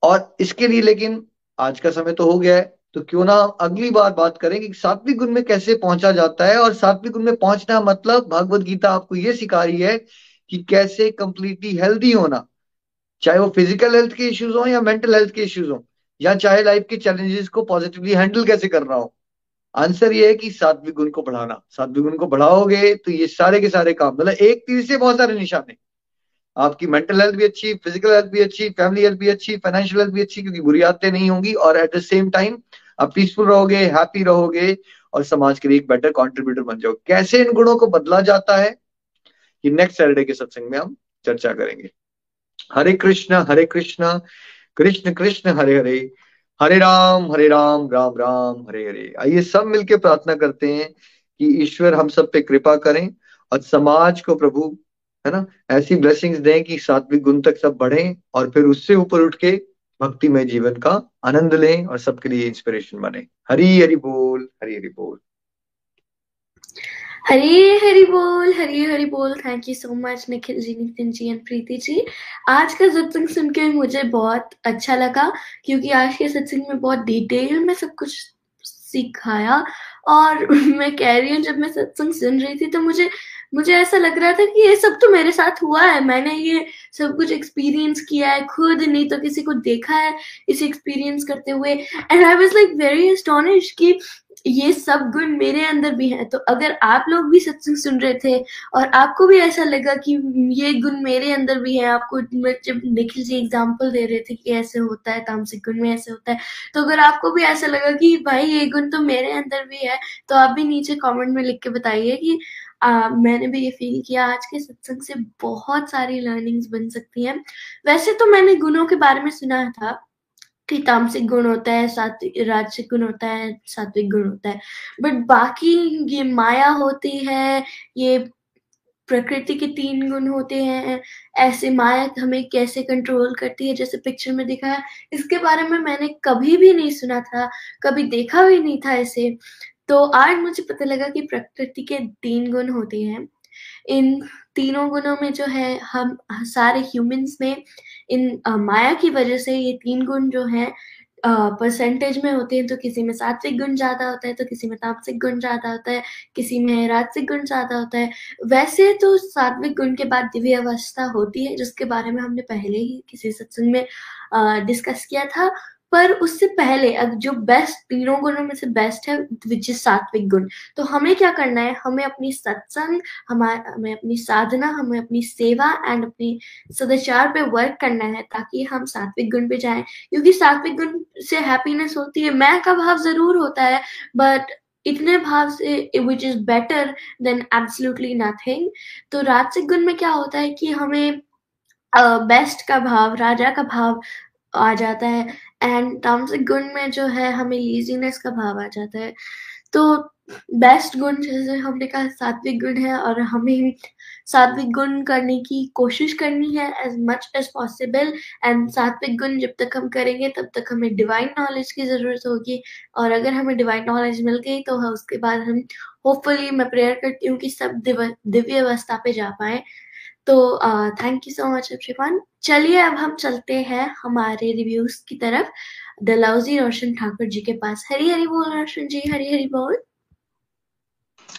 और इसके लिए लेकिन आज का समय तो हो गया है। तो क्यों ना अगली बार बात करें कि सात्विक गुण में कैसे पहुँचा जाता है और सात्विक गुण में पहुँचना मतलब भगवत गीता आपको ये सिखा रही है कि कैसे कंप्लीटली हेल्दी होना। चाहे वो फ़िज़िकल हेल्थ के इश्यूज़ हो या मेंटल हेल्थ के इश्यूज़ हो, या चाहे लाइफ के चैलेंजेस को पॉजिटिवली हैंडल कैसे करना हो। आंसर ये है कि सात्विक गुण को बढ़ाना। सात्विक गुण को बढ़ाओगे तो ये सारे के सारे काम मतलब एक तीर से बहुत सारे निशाने। आपकी मेंटल हेल्थ भी अच्छी फ़िज़िकल हेल्थ भी अच्छी फैमिली हेल्थ भी अच्छी फाइनेंशियल हेल्थ भी अच्छी, क्योंकि बुरी आदतें नहीं होंगी और एट द सेम टाइम आप पीसफुल रहोगे हैप्पी रहोगे और समाज के लिए एक बेटर कॉन्ट्रीब्यूटर बन जाओ कैसे इन गुणों को बदला जाता है? ये नेक्स्ट सैटरडे के सत्संग में हम चर्चा करेंगे। हरे कृष्ण हरे कृष्ण कृष्ण कृष्ण, हरे हरे हरे राम हरे राम राम राम, हरे हरे। आइए सब मिलके प्रार्थना करते हैं कि ईश्वर हम सब पे कृपा करें और समाज को प्रभु है ना? ऐसी ब्लेसिंग्स दें कि सात्विक गुण तक सब बढ़े और फिर उससे ऊपर उठ के भक्तिमय जीवन का आनंद लें और सबके लिए इंस्पिरेशन बने। हरी हरि बोल, हरी हरि बोल। हरी हरी बोल, हरी हरी बोल। Thank you so much Nikhil ji Nitin ji and Preeti ji. आज का सत्संग सुन के मुझे बहुत अच्छा लगा, क्योंकि आज के सत्संग में बहुत डिटेल में सब कुछ सिखाया। और मैं कह रही हूँ, जब मैं सत्संग सुन रही थी तो मुझे मुझे ऐसा लग रहा था कि ये सब तो मेरे साथ हुआ है। मैंने ये सब कुछ एक्सपीरियंस किया है खुद, नहीं तो किसी को देखा है इसे एक्सपीरियंस करते हुए। And I was like very astonish कि ये सब गुण मेरे अंदर भी हैं। तो अगर आप लोग भी सत्संग सुन रहे थे और आपको भी ऐसा लगा कि ये गुण मेरे अंदर भी है, आपको जब निखिल जी एग्ज़ाम्पल दे रहे थे कि ऐसे होता है, तामसिक गुण में ऐसे होता है तो अगर आपको भी ऐसा लगा कि भाई ये गुण तो मेरे अंदर भी है तो आप भी नीचे कमेंट में लिख के बताइए कि आ, मैंने भी ये फील किया आज के सत्संग से बहुत सारी लर्निंग्स बन सकती हैं। वैसे तो मैंने गुणों के बारे में सुना था कि तामसिक गुण होता है सात्विक राजसिक गुण होता है सात्विक गुण होता है। बट बाकी ये माया होती है ये प्रकृति के तीन गुण होते हैं ऐसे माया हमें कैसे कंट्रोल करती है जैसे पिक्चर में दिखा है। इसके बारे में मैंने कभी भी नहीं सुना था कभी देखा भी नहीं था इसे। तो आज मुझे पता लगा कि प्रकृति के तीन गुण होते हैं। इन तीनों गुणों में जो है हम सारे ह्यूमंस में इन आ, माया की वजह से ये तीन गुण जो है परसेंटेज में होते हैं। तो किसी में सात्विक गुण ज़्यादा होता है तो किसी में तामसिक गुण ज़्यादा होता है किसी में राजसिक गुण ज़्यादा होता है। वैसे तो सात्विक गुण के बाद दिव्य अवस्था होती है जिसके बारे में हमने पहले ही किसी सत्संग में डिस्कस किया था। पर उससे पहले अब जो बेस्ट तीनों गुणों में से बेस्ट है विच इज़ सात्विक गुण तो हमें क्या करना है? हमें अपनी सत्संग हमें अपनी साधना हमें अपनी सेवा एंड अपनी सदाचार पे वर्क करना है ताकि हम सात्विक गुण पे जाएँ। क्योंकि सात्विक गुण से हैप्पीनेस होती है। मैं का भाव ज़रूर होता है बट इतने भाव से which is better than absolutely nothing तो राजसिक गुण में क्या होता है कि हमें बेस्ट uh, का भाव राजा का भाव आ जाता है। एंड तामसिक गुण में जो है हमें लीजीनेस का भाव आ जाता है तो बेस्ट गुण जैसे हमने कहा सात्विक गुण है और हमें सात्विक गुण करने की कोशिश करनी है as much as possible and सात्विक गुण जब तक हम करेंगे तब तक हमें डिवाइन नॉलेज की ज़रूरत होगी और अगर हमें डिवाइन नॉलेज मिल गई तो उसके बाद हम होपफुली मैं प्रेयर करती हूँ कि सब दिव्य अवस्था पे जा पाए तो thank you so much everyone चलिए, अब हम चलते हैं हमारे रिव्यूज़ की तरफ़. दलाउजी रोशन ठाकुर जी के पास. हरी हरी बोल रोशन जी हरी हरी बोल.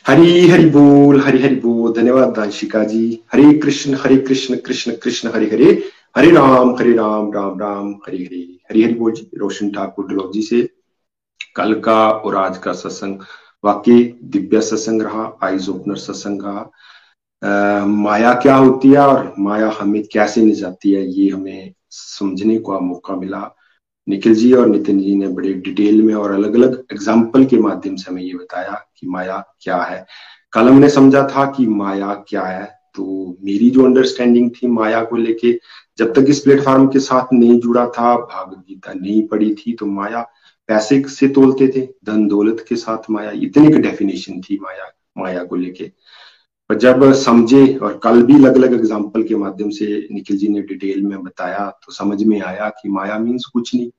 हरी हरि बोल हरि हरि बोल. धन्यवाद, दांशिका जी. हरे कृष्ण हरे कृष्ण कृष्ण कृष्ण हरे हरे हरे राम हरे राम राम राम हरे हरे हरि हरि बोल जी, रोशन ठाकुर डलोजी से. कल का और आज का सत्संग वाकई दिव्य सत्संग रहा आईज ओपनर सत्संग रहा. माया क्या होती है और माया हमें कैसे नहीं जाती है, ये हमें समझने का मौका मिला। निखिल जी और नितिन जी ने बड़े डिटेल में और अलग अलग एग्ज़ाम्पल के माध्यम से हमें ये बताया कि माया क्या है। कल हमने समझा था कि माया क्या है तो मेरी जो अंडरस्टैंडिंग थी माया को लेके, जब तक इस प्लेटफॉर्म के साथ नहीं जुड़ा था भागवत गीता नहीं पढ़ी थी तो माया पैसे से तोलते थे धन दौलत के साथ माया, इतनी की डेफिनेशन थी माया माया को लेके। पर जब समझे और कल भी अलग अलग एग्ज़ाम्पल के माध्यम से निखिल जी ने डिटेल में बताया तो समझ में आया कि माया मीन्स कुछ नहीं।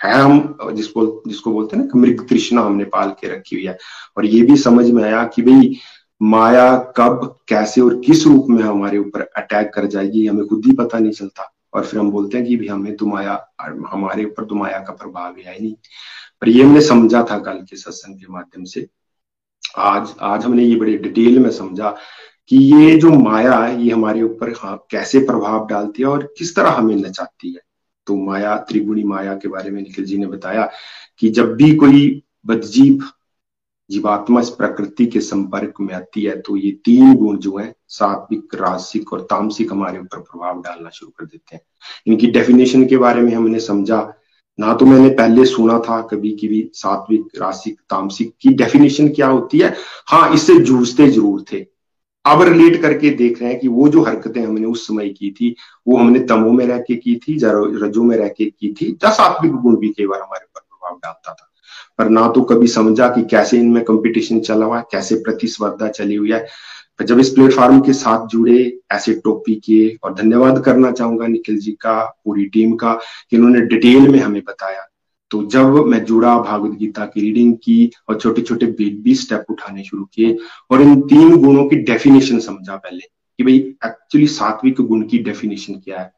है हम, जिसको जिसको बोलते हैं ना मृग तृष्णा हमने पाल के रखी हुई है। और ये भी समझ में आया कि भाई, माया कब, कैसे और किस रूप में हमारे ऊपर अटैक कर जाएगी, हमें खुद ही पता नहीं चलता। और फिर हम बोलते हैं कि भी हमें तो माया, हमारे ऊपर तो माया का प्रभाव है नहीं। पर ये हमने समझा था कल के सत्संग के माध्यम से आज आज हमने ये बड़े डिटेल में समझा कि ये जो माया है ये हमारे ऊपर हाँ, कैसे प्रभाव डालती है और किस तरह हमें नचाती है। तो माया त्रिगुणी माया के बारे में निखिल जी ने बताया कि जब भी कोई बदजीव जीवात्मा इस प्रकृति के संपर्क में आती है तो ये तीन गुण जो है सात्विक रासिक और तामसिक हमारे ऊपर प्रभाव डालना शुरू कर देते हैं। इनकी डेफिनेशन के बारे में हमने समझा ना तो मैंने पहले सुना था कभी की भी सात्विक, रासिक, तामसिक की डेफिनेशन क्या होती है? हाँ इससे जूझते ज़रूर थे। अब रिलेट करके देख रहे हैं कि वो जो हरकतें हमने उस समय की थी, वो हमने तमो में रह के की थी या रजो में रह के की थी, या सात्विक गुण भी कई बार हमारे ऊपर प्रभाव डालता था। पर ना तो कभी समझा कि कैसे इनमें कंपटीशन चला हुआ है, कैसे प्रतिस्पर्धा चली हुई है। जब इस प्लेटफॉर्म के साथ जुड़े, ऐसे टॉपिक के और धन्यवाद करना चाहूँगा निखिल जी का, पूरी टीम का, कि उन्होंने डिटेल में हमें बताया। तो जब मैं जुड़ा भागवत गीता की रीडिंग की और छोटे छोटे बेबी स्टेप उठाने शुरू किए और इन तीन गुणों की डेफिनेशन समझा पहले, कि भाई एक्चुअली सात्विक गुण की डेफिनेशन क्या है?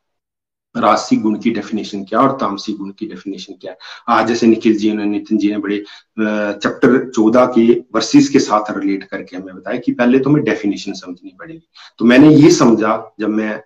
राशि गुण की डेफिनेशन क्या और तामसी गुण की डेफिनेशन क्या है? आज जैसे निखिल जी ने, नितिन जी ने बड़े चैप्टर चौदह के वर्सेस के साथ रिलेट करके हमें बताया कि पहले तो हमें डेफिनेशन समझनी पड़ेगी। तो मैंने ये समझा जब मैं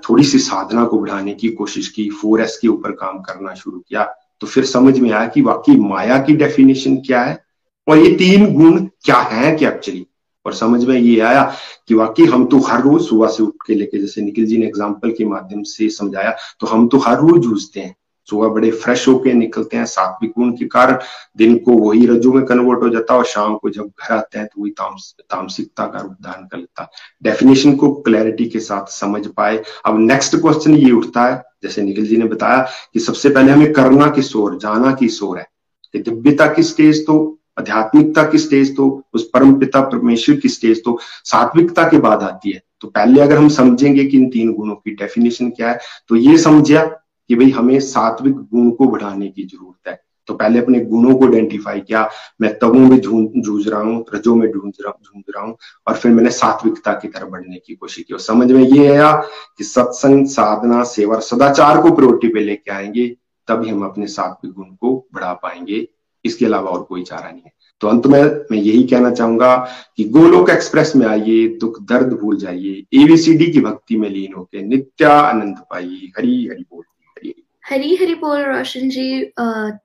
थोड़ी सी साधना को बढ़ाने की कोशिश की फोर एस के ऊपर काम करना शुरू किया तो फिर समझ में आया कि वाकई माया की डेफिनेशन क्या है? और ये तीन गुण क्या है क्या एक्चुअली और समझ में ये आया कि वाकई हम तो हर रोज सुबह से उठ के लेके जैसे निखिल जी ने एग्ज़ाम्पल के माध्यम से समझाया तो हम तो हर रोज जूझते हैं। सुबह बड़े फ्रेश होके निकलते हैं सात्विक गुण के कारण दिन को वही रजू में कन्वर्ट हो जाता है और शाम को जब घर आते हैं तो वही तामस, तामसिकता का रूप धारण कर लेता डेफिनेशन को क्लैरिटी के साथ समझ पाए। अब नेक्स्ट क्वेश्चन ये उठता है जैसे निखिल जी ने बताया कि सबसे पहले हमें करना किस ओर जाना किस ओर है? दिव्यता की स्टेज तो आध्यात्मिकता की स्टेज तो उस परम पिता परमेश्वर की स्टेज तो सात्विकता के बाद आती है। तो पहले अगर हम समझेंगे कि इन तीन गुणों की डेफिनेशन क्या है तो ये समझिया कि भाई हमें सात्विक गुण को बढ़ाने की ज़रूरत है। तो पहले अपने गुणों को आइडेंटिफाई किया, मैं तबों में जूझ रहा हूँ, रजो में ढूंढ रहा हूँ, और फिर मैंने सात्विकता की तरफ़ बढ़ने की कोशिश की। और समझ में ये आया कि सत्संग, साधना, सेवा सदाचार को प्रोटी पे लेके आएँगे, तभी हम अपने सात्विक गुण को बढ़ा पाएँगे। इसके अलावा और कोई चारा नहीं है। तो अंत में मैं यही कहना चाहूँगा कि गोलोक एक्सप्रेस में आइए दुख दर्द भूल जाइए एबीसीडी की भक्ति में लीन होके नित्या आनंद पाइए। हरी हरी बोल हरी हरी। बोल Roshan ji.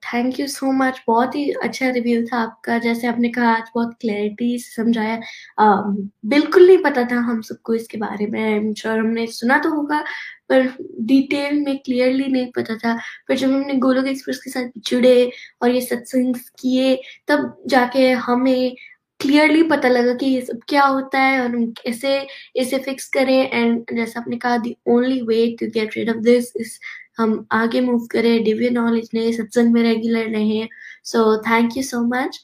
Thank you so much बहुत ही अच्छा रिव्यू था आपका। जैसे आपने कहा आज बहुत क्लैरिटी से समझाया। uh, बिल्कुल नहीं पता था हम सबको इसके बारे में। श्योर हमने सुना तो होगा। पर डिटेल में क्लियरली नहीं पता था। फिर जब हमने गोलोक एक्सप्रेस के साथ जुड़े और ये सत्संग किए, तब जाके हमें क्लियरली पता लगा कि ये सब क्या होता है और हम कैसे इसे फिक्स करें। एंड जैसा आपने कहा the only way to get rid of this is हम आगे मूव करें। दिव्य नॉलेज ने सत्संग में रेगुलर रहे। So thank you so much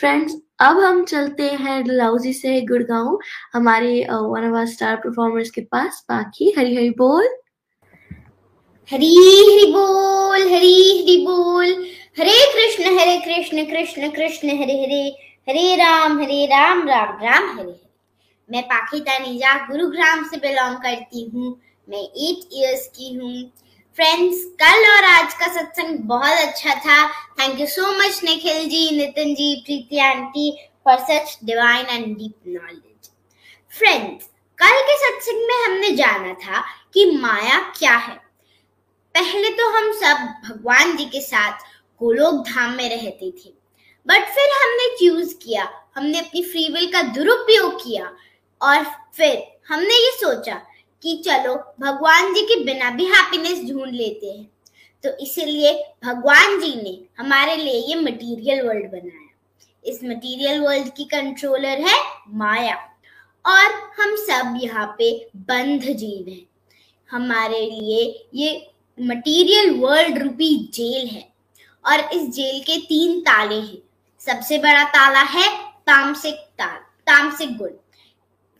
friends अब हम चलते हैं डलाउजी से गुड़गांव। हमारे वन ऑफ़ स्टार परफॉर्मर्स के पास। बाकी हरी हरी बोल। हरी हरि बोल, हरी हरि बोल। हरे कृष्ण हरे कृष्ण कृष्ण कृष्ण, हरे हरे। हरे राम हरे राम राम राम, हरे हरे। मैं पाखी तनीजा गुरुग्राम से बिलोंग करती हूँ। मैं एट इयर्स की हूँ। फ्रेंड्स कल और आज का सत्संग बहुत अच्छा था। Thank you so much Nikhil ji, Nitin ji, Preeti aunty for such divine and deep knowledge friends कल के सत्संग में हमने जाना था कि माया क्या है। पहले तो हम सब भगवान जी के साथ गोलोक धाम में रहते थे। बट फिर हमने चूज़ किया, हमने अपनी फ्री विल का दुरुपयोग किया और फिर हमने ये सोचा कि चलो भगवान जी के बिना भी हैप्पीनेस ढूंढ लेते हैं। तो इसीलिए भगवान जी ने हमारे लिए ये मटेरियल वर्ल्ड बनाया। इस मटेरियल वर्ल्ड की कंट्रोलर है माया और हम सब यहाँ पे बंध जीव हैं। हमारे लिए ये मटेरियल वर्ल्ड रूपी जेल है। और इस जेल के तीन ताले हैं। सबसे बड़ा ताला है तामसिक ताल, तामसिक गुण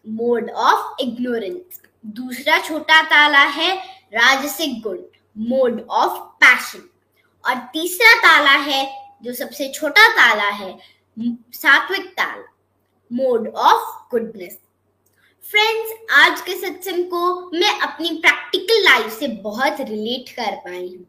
मोड ऑफ़ इग्नोरेंस दूसरा छोटा ताला है राजसिक गुण मोड ऑफ़ पैशन और तीसरा ताला है, जो सबसे छोटा ताला है, सात्विक ताला मोड ऑफ़ गुडनेस फ्रेंड्स आज के सत्संग को मैं अपनी प्रैक्टिकल लाइफ से बहुत रिलेट कर पाई हूँ।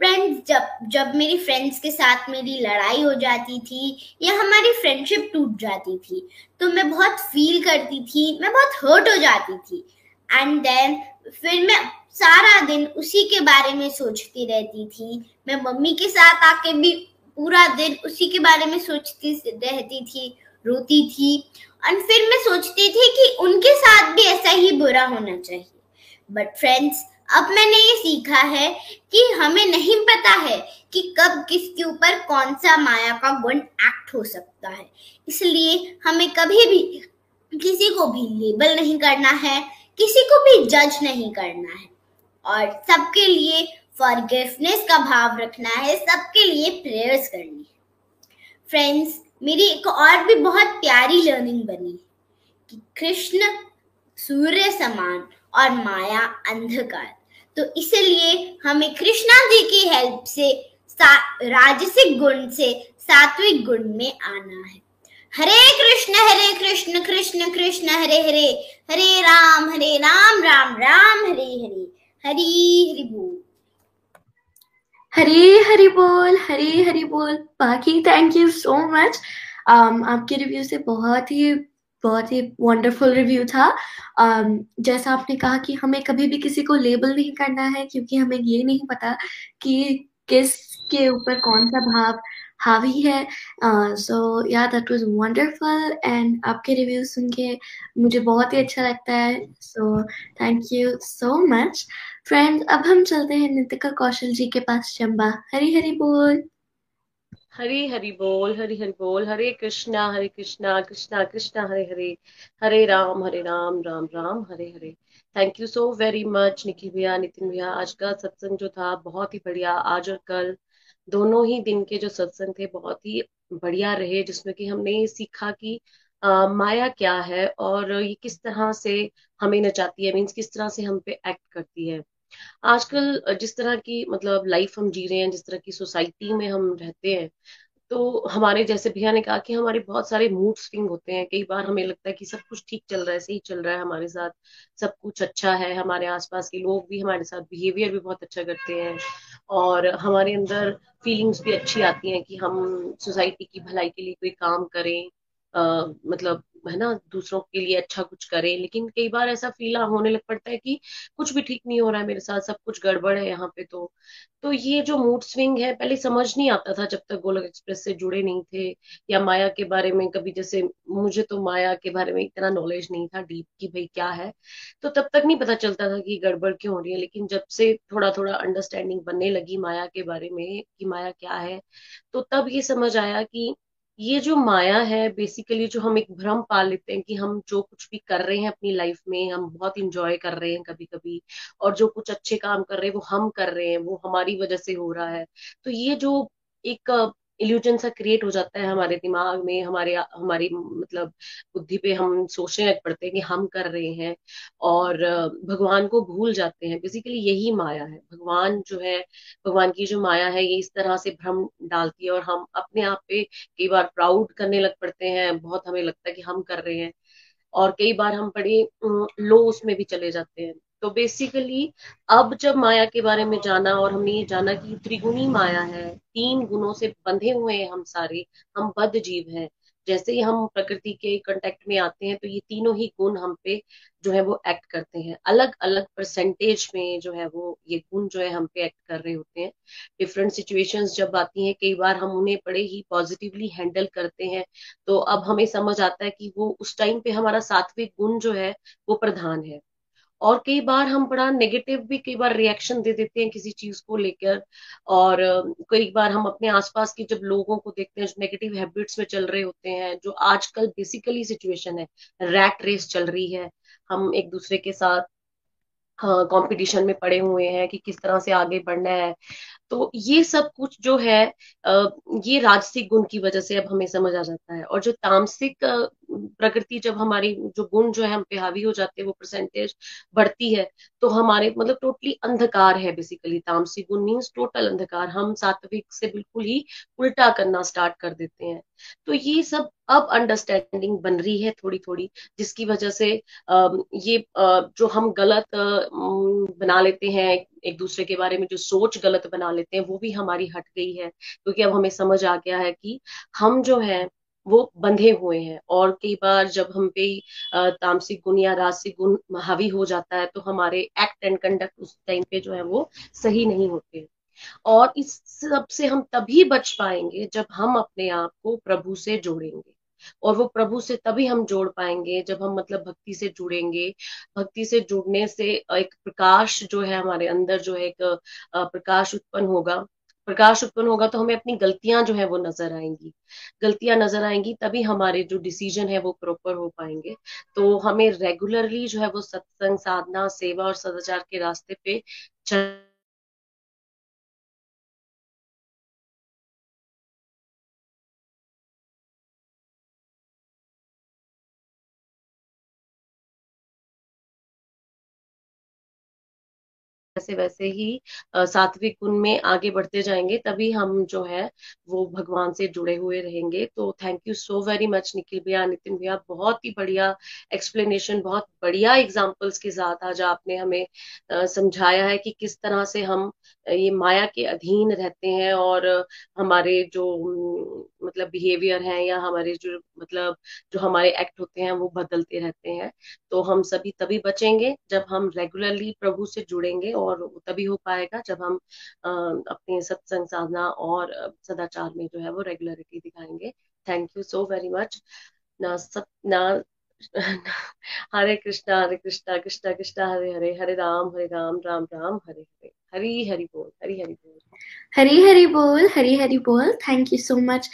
फ्रेंड्स जब जब मेरी फ्रेंड्स के साथ मेरी लड़ाई हो जाती थी या हमारी फ्रेंडशिप टूट जाती थी तो मैं बहुत फील करती थी, मैं बहुत हर्ट हो जाती थी। एंड देन फिर मैं सारा दिन उसी के बारे में सोचती रहती थी। मैं मम्मी के साथ आके भी पूरा दिन उसी के बारे में सोचती रहती थी, रोती थी। और फिर मैं सोचती थी कि उनके साथ भी ऐसा ही बुरा होना चाहिए। बट फ्रेंड्स अब मैंने ये सीखा है कि हमें नहीं पता है कि कब किसके ऊपर कौन सा माया का गुण एक्ट हो सकता है। इसलिए हमें कभी भी किसी को भी लेबल नहीं करना है, किसी को भी जज नहीं करना है। और सबके लिए फॉरगिवनेस का भाव रखना है, सबके लिए प्रेयर्स करनी है। फ्रेंड्स मेरी एक और भी बहुत प्यारी लर्निंग बनी कि कृष्ण सूर्य समान और माया अंधकार। तो इसलिए हमें कृष्णा जी की हेल्प से, राजसिक गुण से सात्विक गुण में आना है। हरे कृष्ण हरे कृष्ण कृष्ण कृष्ण, हरे हरे हरे राम हरे राम राम राम, हरे हरे, हरी हरि बोल। हरी हरी बोल हरी हरी बोल। बाकी थैंक यू सो मच आपके रिव्यू से बहुत ही बहुत ही वंडरफुल रिव्यू था। Um, जैसा आपने कहा कि हमें कभी भी किसी को लेबल नहीं करना है क्योंकि हमें ये नहीं पता कि किस के ऊपर कौन सा भाव हावी है। So yeah that was wonderful and आपके रिव्यू सुन के मुझे बहुत ही अच्छा लगता है। So thank you so much friends अब हम चलते हैं नितिका कौशल जी के पास चंबा। हरी हरी बोल। हरी हरि बोल हरी हरि बोल। हरे कृष्णा हरे कृष्णा कृष्णा कृष्णा हरे हरे। हरे राम हरे Ram Ram Ram Hare Hare. Thank you so very much Nikhil भैया नितिन भैया। आज का सत्संग जो था बहुत ही बढ़िया। आज और कल दोनों ही दिन के जो सत्संग थे बहुत ही बढ़िया रहे जिसमें कि हमने सीखा कि आ, माया क्या है और ये किस तरह से हमें नचाती है मीन्स किस तरह से हम पे एक्ट करती है। आजकल जिस तरह की मतलब लाइफ हम जी रहे हैं जिस तरह की सोसाइटी में हम रहते हैं तो हमारे जैसे भैया ने कहा कि हमारे बहुत सारे मूड स्विंग होते हैं। कई बार हमें लगता है कि सब कुछ ठीक चल रहा है सही चल रहा है हमारे साथ सब कुछ अच्छा है हमारे आसपास के लोग भी हमारे साथ बिहेवियर भी बहुत अच्छा करते हैं और हमारे अंदर फीलिंग्स भी अच्छी आती हैं कि हम सोसाइटी की भलाई के लिए कोई काम करें आ, मतलब है ना, दूसरों के लिए अच्छा कुछ करें। लेकिन कई बार ऐसा फील होने लग पड़ता है कि कुछ भी ठीक नहीं हो रहा है मेरे साथ, सब कुछ गड़बड़ है यहाँ पे तो। तो ये जो मूड स्विंग है, पहले समझ नहीं आता था जब तक गोलक एक्सप्रेस से जुड़े नहीं थे या माया के बारे में कभी जैसे मुझे तो माया के बारे में इतना नॉलेज नहीं था डीप की भाई क्या है। तो तब तक नहीं पता चलता था कि गड़बड़ क्यों हो रही है। लेकिन जब से थोड़ा थोड़ा अंडरस्टैंडिंग बनने लगी माया के बारे में कि माया क्या है तो तब ये समझ आया कि ये जो माया है बेसिकली जो हम एक भ्रम पाल लेते हैं कि हम जो कुछ भी कर रहे हैं अपनी लाइफ में, हम बहुत इंजॉय कर रहे हैं कभी कभी और जो कुछ अच्छे काम कर रहे हैं, वो हम कर रहे हैं, वो हमारी वजह से हो रहा है। तो ये जो एक इल्यूजन सा क्रिएट हो जाता है हमारे दिमाग में, हमारे, हमारी मतलब बुद्धि पे हम सोचने लग पड़ते हैं कि हम कर रहे हैं और भगवान को भूल जाते हैं। बेसिकली यही माया है। भगवान जो है, भगवान की जो माया है, ये इस तरह से भ्रम डालती है और हम अपने आप पे कई बार प्राउड करने लग पड़ते हैं। बहुत हमें लगता है कि हम कर रहे हैं और कई बार हम बड़े लो उसमें भी चले जाते हैं। तो बेसिकली अब जब माया के बारे में जाना और हमने ये जाना कि त्रिगुणी माया है, तीन गुणों से बंधे हुए हैं हम सारे, हम बद्ध जीव हैं। जैसे ही हम प्रकृति के कांटेक्ट में आते हैं तो ये तीनों ही गुण हम पे जो है वो एक्ट करते हैं। अलग अलग परसेंटेज में जो है वो ये गुण जो है हम पे एक्ट कर रहे होते हैं। डिफरेंट सिचुएशंस जब आती हैं, कई बार हम उन्हें बड़े ही पॉजिटिवली हैंडल करते हैं तो अब हमें समझ आता है कि वो उस टाइम पे हमारा सात्विक गुण जो है, वो प्रधान है। और कई बार हम बड़ा नेगेटिव भी कई बार रिएक्शन दे देते हैं किसी चीज़ को लेकर और, कई बार हम अपने आसपास के जब लोगों को देखते हैं जो नेगेटिव हैबिट्स में चल रहे होते हैं, जो आजकल बेसिकली सिचुएशन है रैट रेस चल रही है, हम एक दूसरे के साथ हाँ कंपटीशन में पड़े हुए हैं कि किस तरह से आगे बढ़ना है। तो ये सब कुछ जो है ये राजसिक गुण की वजह से अब हमें समझ आ जाता है और जो तामसिक प्रकृति जब हमारी जो गुण जो है हम पे हावी हो जाते हैं, वो परसेंटेज बढ़ती है तो हमारे मतलब टोटली अंधकार है बेसिकली तामसिक गुण मीन्स टोटल अंधकार। हम सात्विक से बिल्कुल ही उल्टा करना स्टार्ट कर देते हैं। तो ये सब अब अंडरस्टैंडिंग बन रही है थोड़ी थोड़ी जिसकी वजह से ये जो हम गलत बना लेते हैं, एक दूसरे के बारे में जो सोच गलत बना लेते हैं, वो भी हमारी हट गई है। क्योंकि अब हमें समझ आ गया है कि हम जो है वो बंधे हुए हैं। और कई बार जब हम पे तामसिक गुण या रासिक गुण हावी हो जाता है तो हमारे एक्ट एंड कंडक्ट उस टाइम पे जो है वो सही नहीं होते। और इस सबसे हम तभी बच पाएँगे जब हम अपने आप को प्रभु से जोड़ेंगे। और वो प्रभु से तभी हम जोड़ पाएँगे जब हम मतलब भक्ति से जुड़ेंगे। भक्ति से जुड़ने से एक प्रकाश जो है हमारे अंदर जो है एक प्रकाश उत्पन्न होगा। प्रकाश उत्पन्न होगा तो हमें अपनी गलतियाँ जो है वो नज़र आएँगी। गलतियाँ नज़र आएँगी तभी हमारे जो डिसीज़न है वो प्रॉपर हो पाएँगे। तो हमें रेगुलरली जो है वो सत्संग, साधना, सेवा और सदाचार के रास्ते पे चल वैसे वैसे ही सात्विक गुण में आगे बढ़ते जाएँगे, तभी हम जो है, वो भगवान से जुड़े हुए रहेंगे। तो thank you so very much Nikhil भैया, नितिन भैया, बहुत ही बढ़िया एक्सप्लेनेशन बहुत बढ़िया एग्जाम्पल्स के साथ आज आपने हमें समझाया है कि किस तरह से हम ये माया के अधीन रहते हैं और हमारे जो मतलब बिहेवियर है या हमारे जो मतलब जो हमारे एक्ट होते हैं वो बदलते रहते हैं। तो हम सभी तभी बचेंगे जब हम रेगुलरली प्रभु से जुड़ेंगे और तभी हो पाएगा जब हम अपने सत्संग साधना और सदाचार में जो है वो रेगुलरिटी दिखाएँगे। Thank you so very much ना सत ना हरे कृष्णा हरे कृष्णा कृष्णा कृष्णा, हरे हरे हरे राम हरे राम राम राम, हरे हरे, हरी हरी बोल, हरी हरी बोल। हरी हरी बोल, हरी हरी बोल थैंक यू सो मच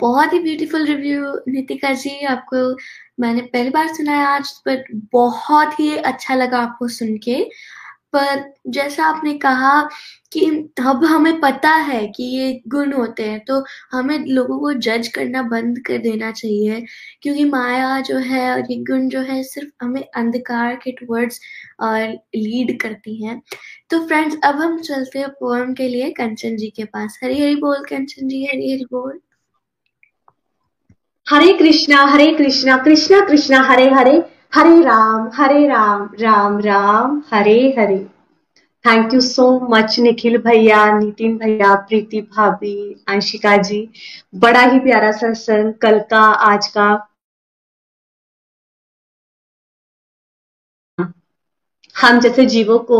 बहुत ही ब्यूटीफुल रिव्यू नितिका जी, आपको मैंने पहली बार सुना है आज बट बहुत ही अच्छा लगा आपको सुन के। पर जैसा आपने कहा कि अब हमें पता है कि ये गुण होते हैं तो हमें लोगों को जज करना बंद कर देना चाहिए, क्योंकि माया जो है और ये गुण जो है सिर्फ़ हमें अंधकार के टुवर्ड्स लीड करती हैं। तो फ्रेंड्स अब हम चलते हैं पोएम के लिए, कंचन जी के पास। हरी हरी बोल कंचन जी, हरी हरी बोल। हरे कृष्णा हरे कृष्णा कृष्णा कृष्णा, हरे हरे। हरे राम हरे Ram Ram Ram Hare Hare thank you so much Nikhil भैया नितिन भैया प्रीति भाभी अंशिका जी बड़ा ही प्यारा सत्संग कल का आज का। हम जैसे जीवों को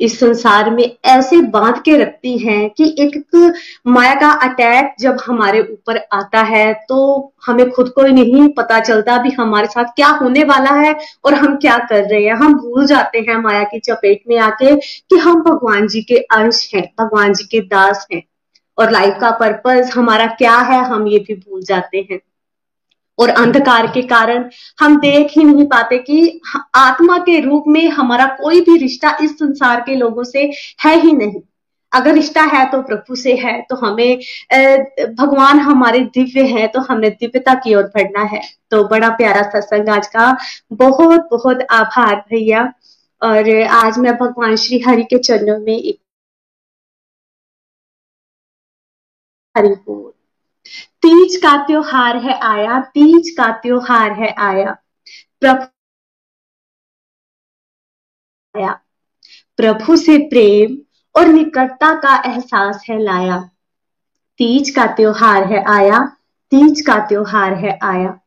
इस संसार में ऐसे बाँध के रखती हैं कि एक माया का अटैक जब हमारे ऊपर आता है तो हमें खुद को नहीं पता चलता भी हमारे साथ क्या होने वाला है और हम क्या कर रहे हैं। हम भूल जाते हैं माया की चपेट में आके कि हम भगवान जी के अंश हैं, भगवान जी के दास हैं और लाइफ का पर्पज हमारा क्या है, हम ये भी भूल जाते हैं। और अंधकार के कारण हम देख ही नहीं पाते कि आत्मा के रूप में हमारा कोई भी रिश्ता इस संसार के लोगों से है ही नहीं। अगर रिश्ता है तो प्रभु से है तो हमें भगवान हमारे दिव्य है तो हमें दिव्यता की ओर बढ़ना है। तो बड़ा प्यारा सत्संग आज का। बहुत बहुत आभार भैया। और आज मैं भगवान श्री हरि के चरणों में एक हरि बोल तीज का त्योहार है आया, तीज का त्योहार है आया। प्रभु आया। प्रभु से प्रेम और निकटता का एहसास है लाया। तीज का त्योहार है आया, तीज का त्योहार है आया।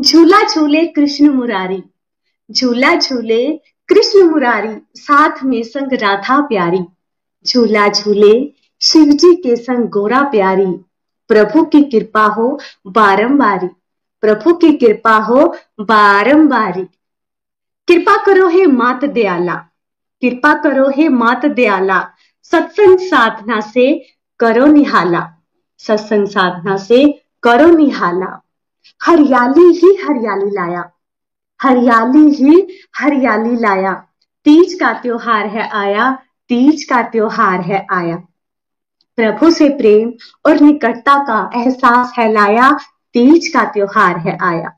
झूला झूले कृष्ण मुरारी, झूला झूले कृष्ण मुरारी, साथ में संग राधा प्यारी। झूला झूले शिव जी के संग गोरा प्यारी प्रभु की कृपा हो, बारंबारी। प्रभु की कृपा हो, बारंबारी। कृपा करो हे मात दयाला। कृपा करो हे मात दयाला। सत्संग साधना से करो निहाला। सत्संग साधना से करो निहाला। हरियाली ही हरियाली लाया। हरियाली ही हरियाली लाया। तीज का त्योहार है आया, तीज का त्योहार है आया। प्रभु से प्रेम और निकटता का एहसास है लाया, तीज का त्योहार है आया।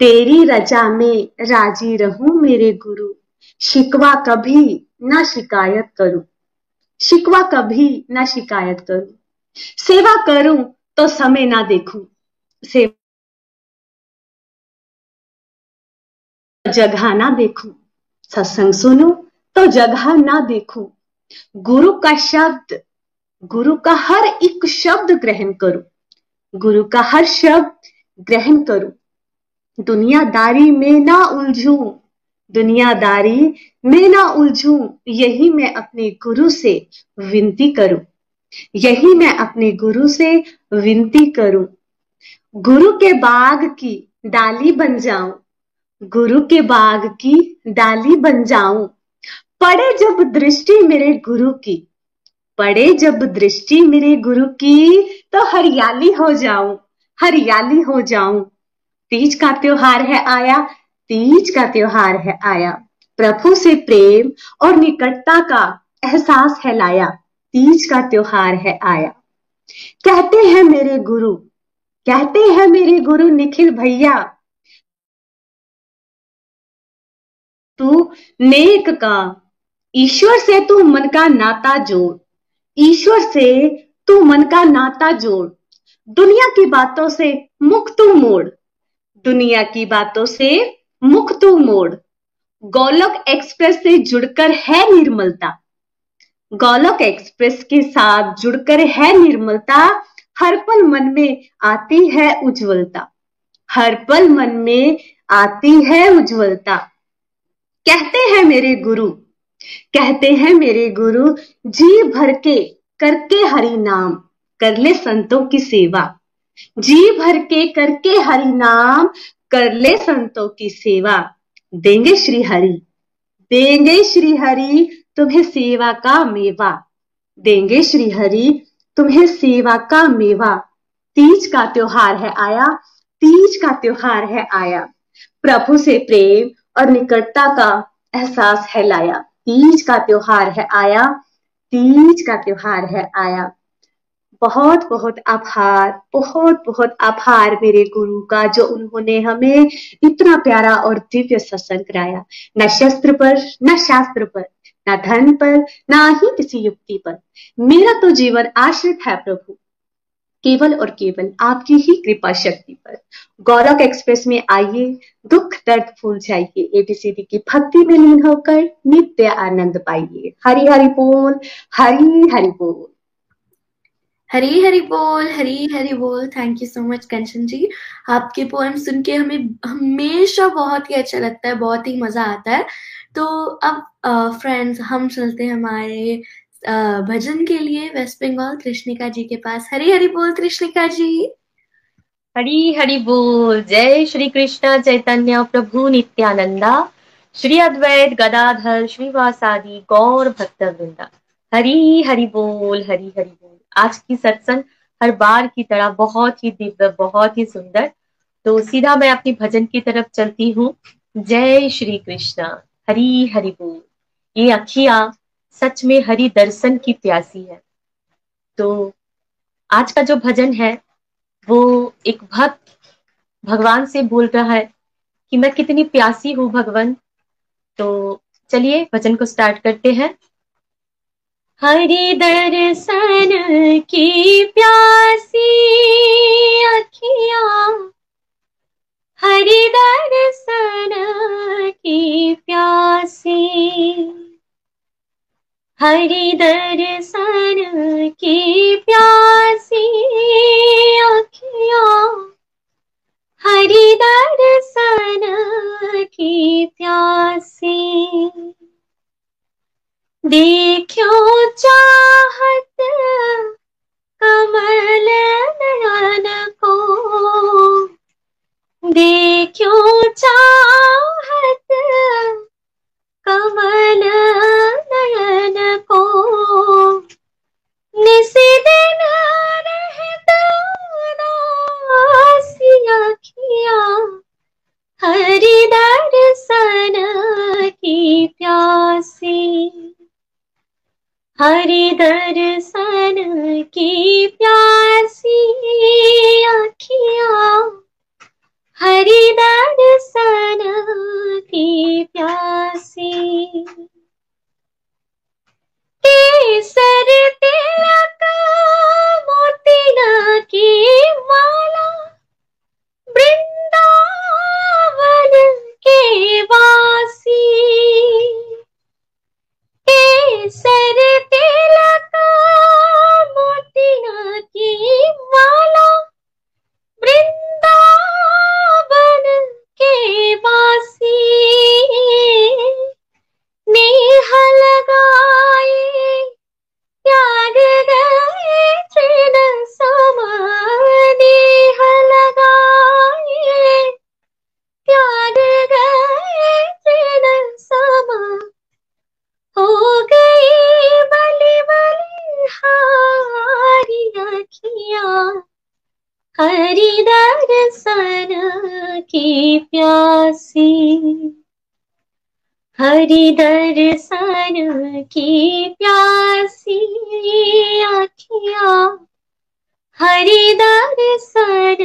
तेरी रजा में राज़ी रहूँ मेरे गुरु, शिकवा कभी ना शिकायत करूँ। शिकवा कभी ना शिकायत करूँ। सेवा करूँ तो समय ना देखूँ। सेवा जगह ना देखूँ। सत्संग सुनूं तो जगह ना देखो। गुरु का शब्द, गुरु का हर एक शब्द ग्रहण करो। गुरु का हर शब्द ग्रहण करो। दुनियादारी में ना उलझू, दुनियादारी में ना उलझूं, यही मैं अपने गुरु से विनती करूँ। यही मैं अपने गुरु से विनती करूँ। गुरु के बाग की डाली बन जाऊँ। गुरु के बाग की डाली बन जाऊँ। पड़े जब दृष्टि मेरे गुरु की पड़े जब दृष्टि मेरे गुरु की तो हरियाली हो जाऊँ, हरियाली हो जाऊँ। तीज का त्योहार है आया, तीज का त्योहार है आया। प्रभु से प्रेम और निकटता का एहसास है लाया, तीज का त्योहार है आया। कहते हैं मेरे गुरु, कहते हैं मेरे गुरु निखिल भैया, तू नेक का ईश्वर से तू मन का नाता जोड़। ईश्वर से तू मन का नाता जोड़। दुनिया की बातों से मुख तू मोड़। दुनिया की बातों से मुख तू मोड़। गोलक एक्सप्रेस से जुड़कर है निर्मलता। गोलक एक्सप्रेस के साथ जुड़कर है निर्मलता। हर पल मन में आती है उज्जवलता। हर पल मन में आती है उज्जवलता। कहते हैं मेरे गुरु कहते हैं मेरे गुरु, जी भर के करके हरि नाम, कर ले संतों की सेवा। जी भर के करके हरि नाम, कर ले संतों की सेवा। देंगे श्री हरि, देंगे श्री हरि तुम्हें सेवा का मेवा। देंगे श्री हरि तुम्हें सेवा का मेवा। तीज का त्योहार है आया, तीज का त्योहार है आया। प्रभु से प्रेम और निकटता का एहसास है लाया। तीज का त्योहार है आया, तीज का त्योहार है आया। बहुत बहुत आभार बहुत बहुत आभार मेरे गुरु का, जो उन्होंने हमें इतना प्यारा और दिव्य सत्संग कराया। न शस्त्र पर, न शास्त्र पर, न धन पर, ना ही किसी युक्ति पर। मेरा तो जीवन आश्रित है प्रभु। केवल और केवल आपकी ही कृपा शक्ति पर। गौरव एक्सप्रेस में आइए, दुख, दर्द भूल जाइए एबीसीडी की भक्ति में लीन होकर नित्य आनंद पाइए। हरि हरि बोल, हरि हरि बोल। हरी हरी बोल, हरी हरी बोल। Thank you so much Kanchan ji. आपके पोएम सुन के हमें, हमेशा बहुत ही अच्छा लगता है, बहुत ही मज़ा आता है। तो अब फ्रेंड्स हम चलते हैं हमारे भजन के लिए वेस्ट बंगाल कृष्णिका जी के पास। हरी हरी बोल कृष्णिका जी। हरी हरी बोल। जय श्री कृष्ण चैतन्य, प्रभु नित्यानंदा। श्री अद्वैत गदाधर श्रीवासादि गौर भक्त वृंदा हरी हरि बोल हरी हरि बोल। आज की सत्संग हर बार की तरह बहुत ही दिव्य, बहुत ही सुंदर। तो सीधा मैं अपनी भजन की तरफ़ चलती हूँ। जय श्री कृष्ण हरी हरि बोल। ये अखिया सच में हरि दर्शन की प्यासी है। तो आज का जो भजन है, वो एक भक्त भगवान से बोल रहा है कि मैं कितनी प्यासी हूँ भगवान। तो चलिए भजन को स्टार्ट करते हैं। हरि दर्शन की प्यासी अखिया। हरि दर्शन की प्यासी। हरि दर्शन की प्यासी अखिया हरि दर्शन की प्यासी। देखो चाहत कमल नयन को। देखो चाहत कमल नयन निसी दिन रहता अखिया हरि दर्शन की प्यासी। हरि की प्यासी अखिया हरि दर्शन की प्यासी। केसर मोतिना की माला वृंदावन के वासी। केसर की प्यासी। हरि दर्शन की प्यासी, आखिया। हरि दर्शन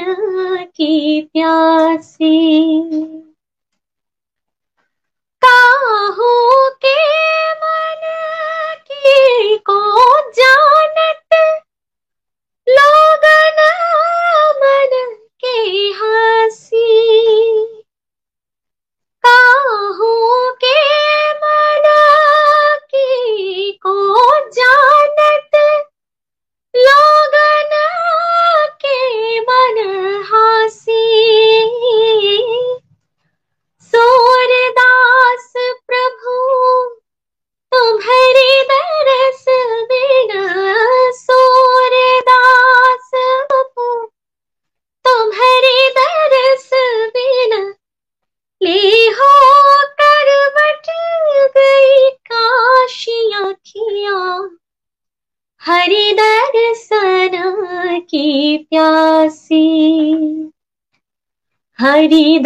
की प्यासी। काहू के मन की को जानत हरि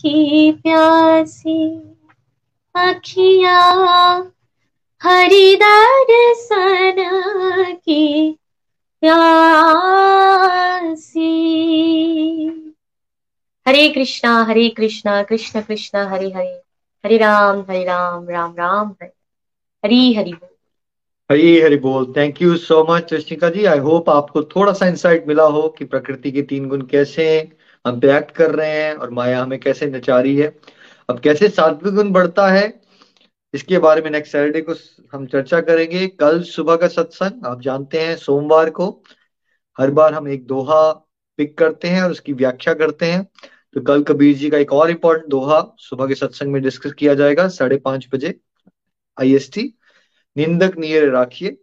की प्यासी अखिया हरि दर्शन की प्यासी। हरे कृष्णा हरे कृष्णा, कृष्ण कृष्ण, हरे हरे। हरे राम हरे राम राम राम, हरे हरी। हरि बोल। हरी हरी बोल। Thank you so much Rashmika ji. I hope आपको थोड़ा सा इंसाइट मिला हो कि प्रकृति के तीन गुण कैसे हैं। हम पे एक्ट कर रहे हैं और माया हमें कैसे नचा रही है। अब कैसे सात्विक गुण बढ़ता है, इसके बारे में नेक्स्ट सैटरडे को हम चर्चा करेंगे। कल सुबह का सत्संग, आप जानते हैं, सोमवार को हर बार हम एक दोहा पिक करते हैं और उसकी व्याख्या करते हैं। तो कल कबीर जी का एक और इम्पोर्टेंट दोहा सुबह के सत्संग में डिस्कस किया जाएगा, साढ़े पाँच बजे आईएसटी निंदक नियर राखिए।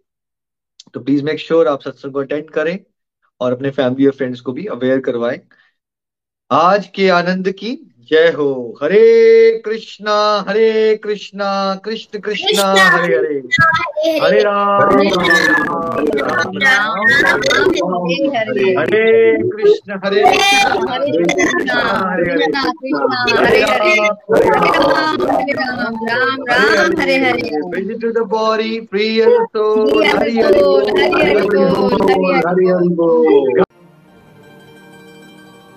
तो प्लीज़ मेक श्योर आप सत्संग को अटेंड करें और अपने फैमिली और फ्रेंड्स को भी अवेयर करवाएँ। आज के आनंद की जय हो हरे कृष्णा हरे कृष्णा कृष्ण कृष्णा हरे हरे हरे राम हरे राम हरे कृष्ण हरे कृष्ण हरे हरे Visit to the body, free and soul. Hari Hari Bol,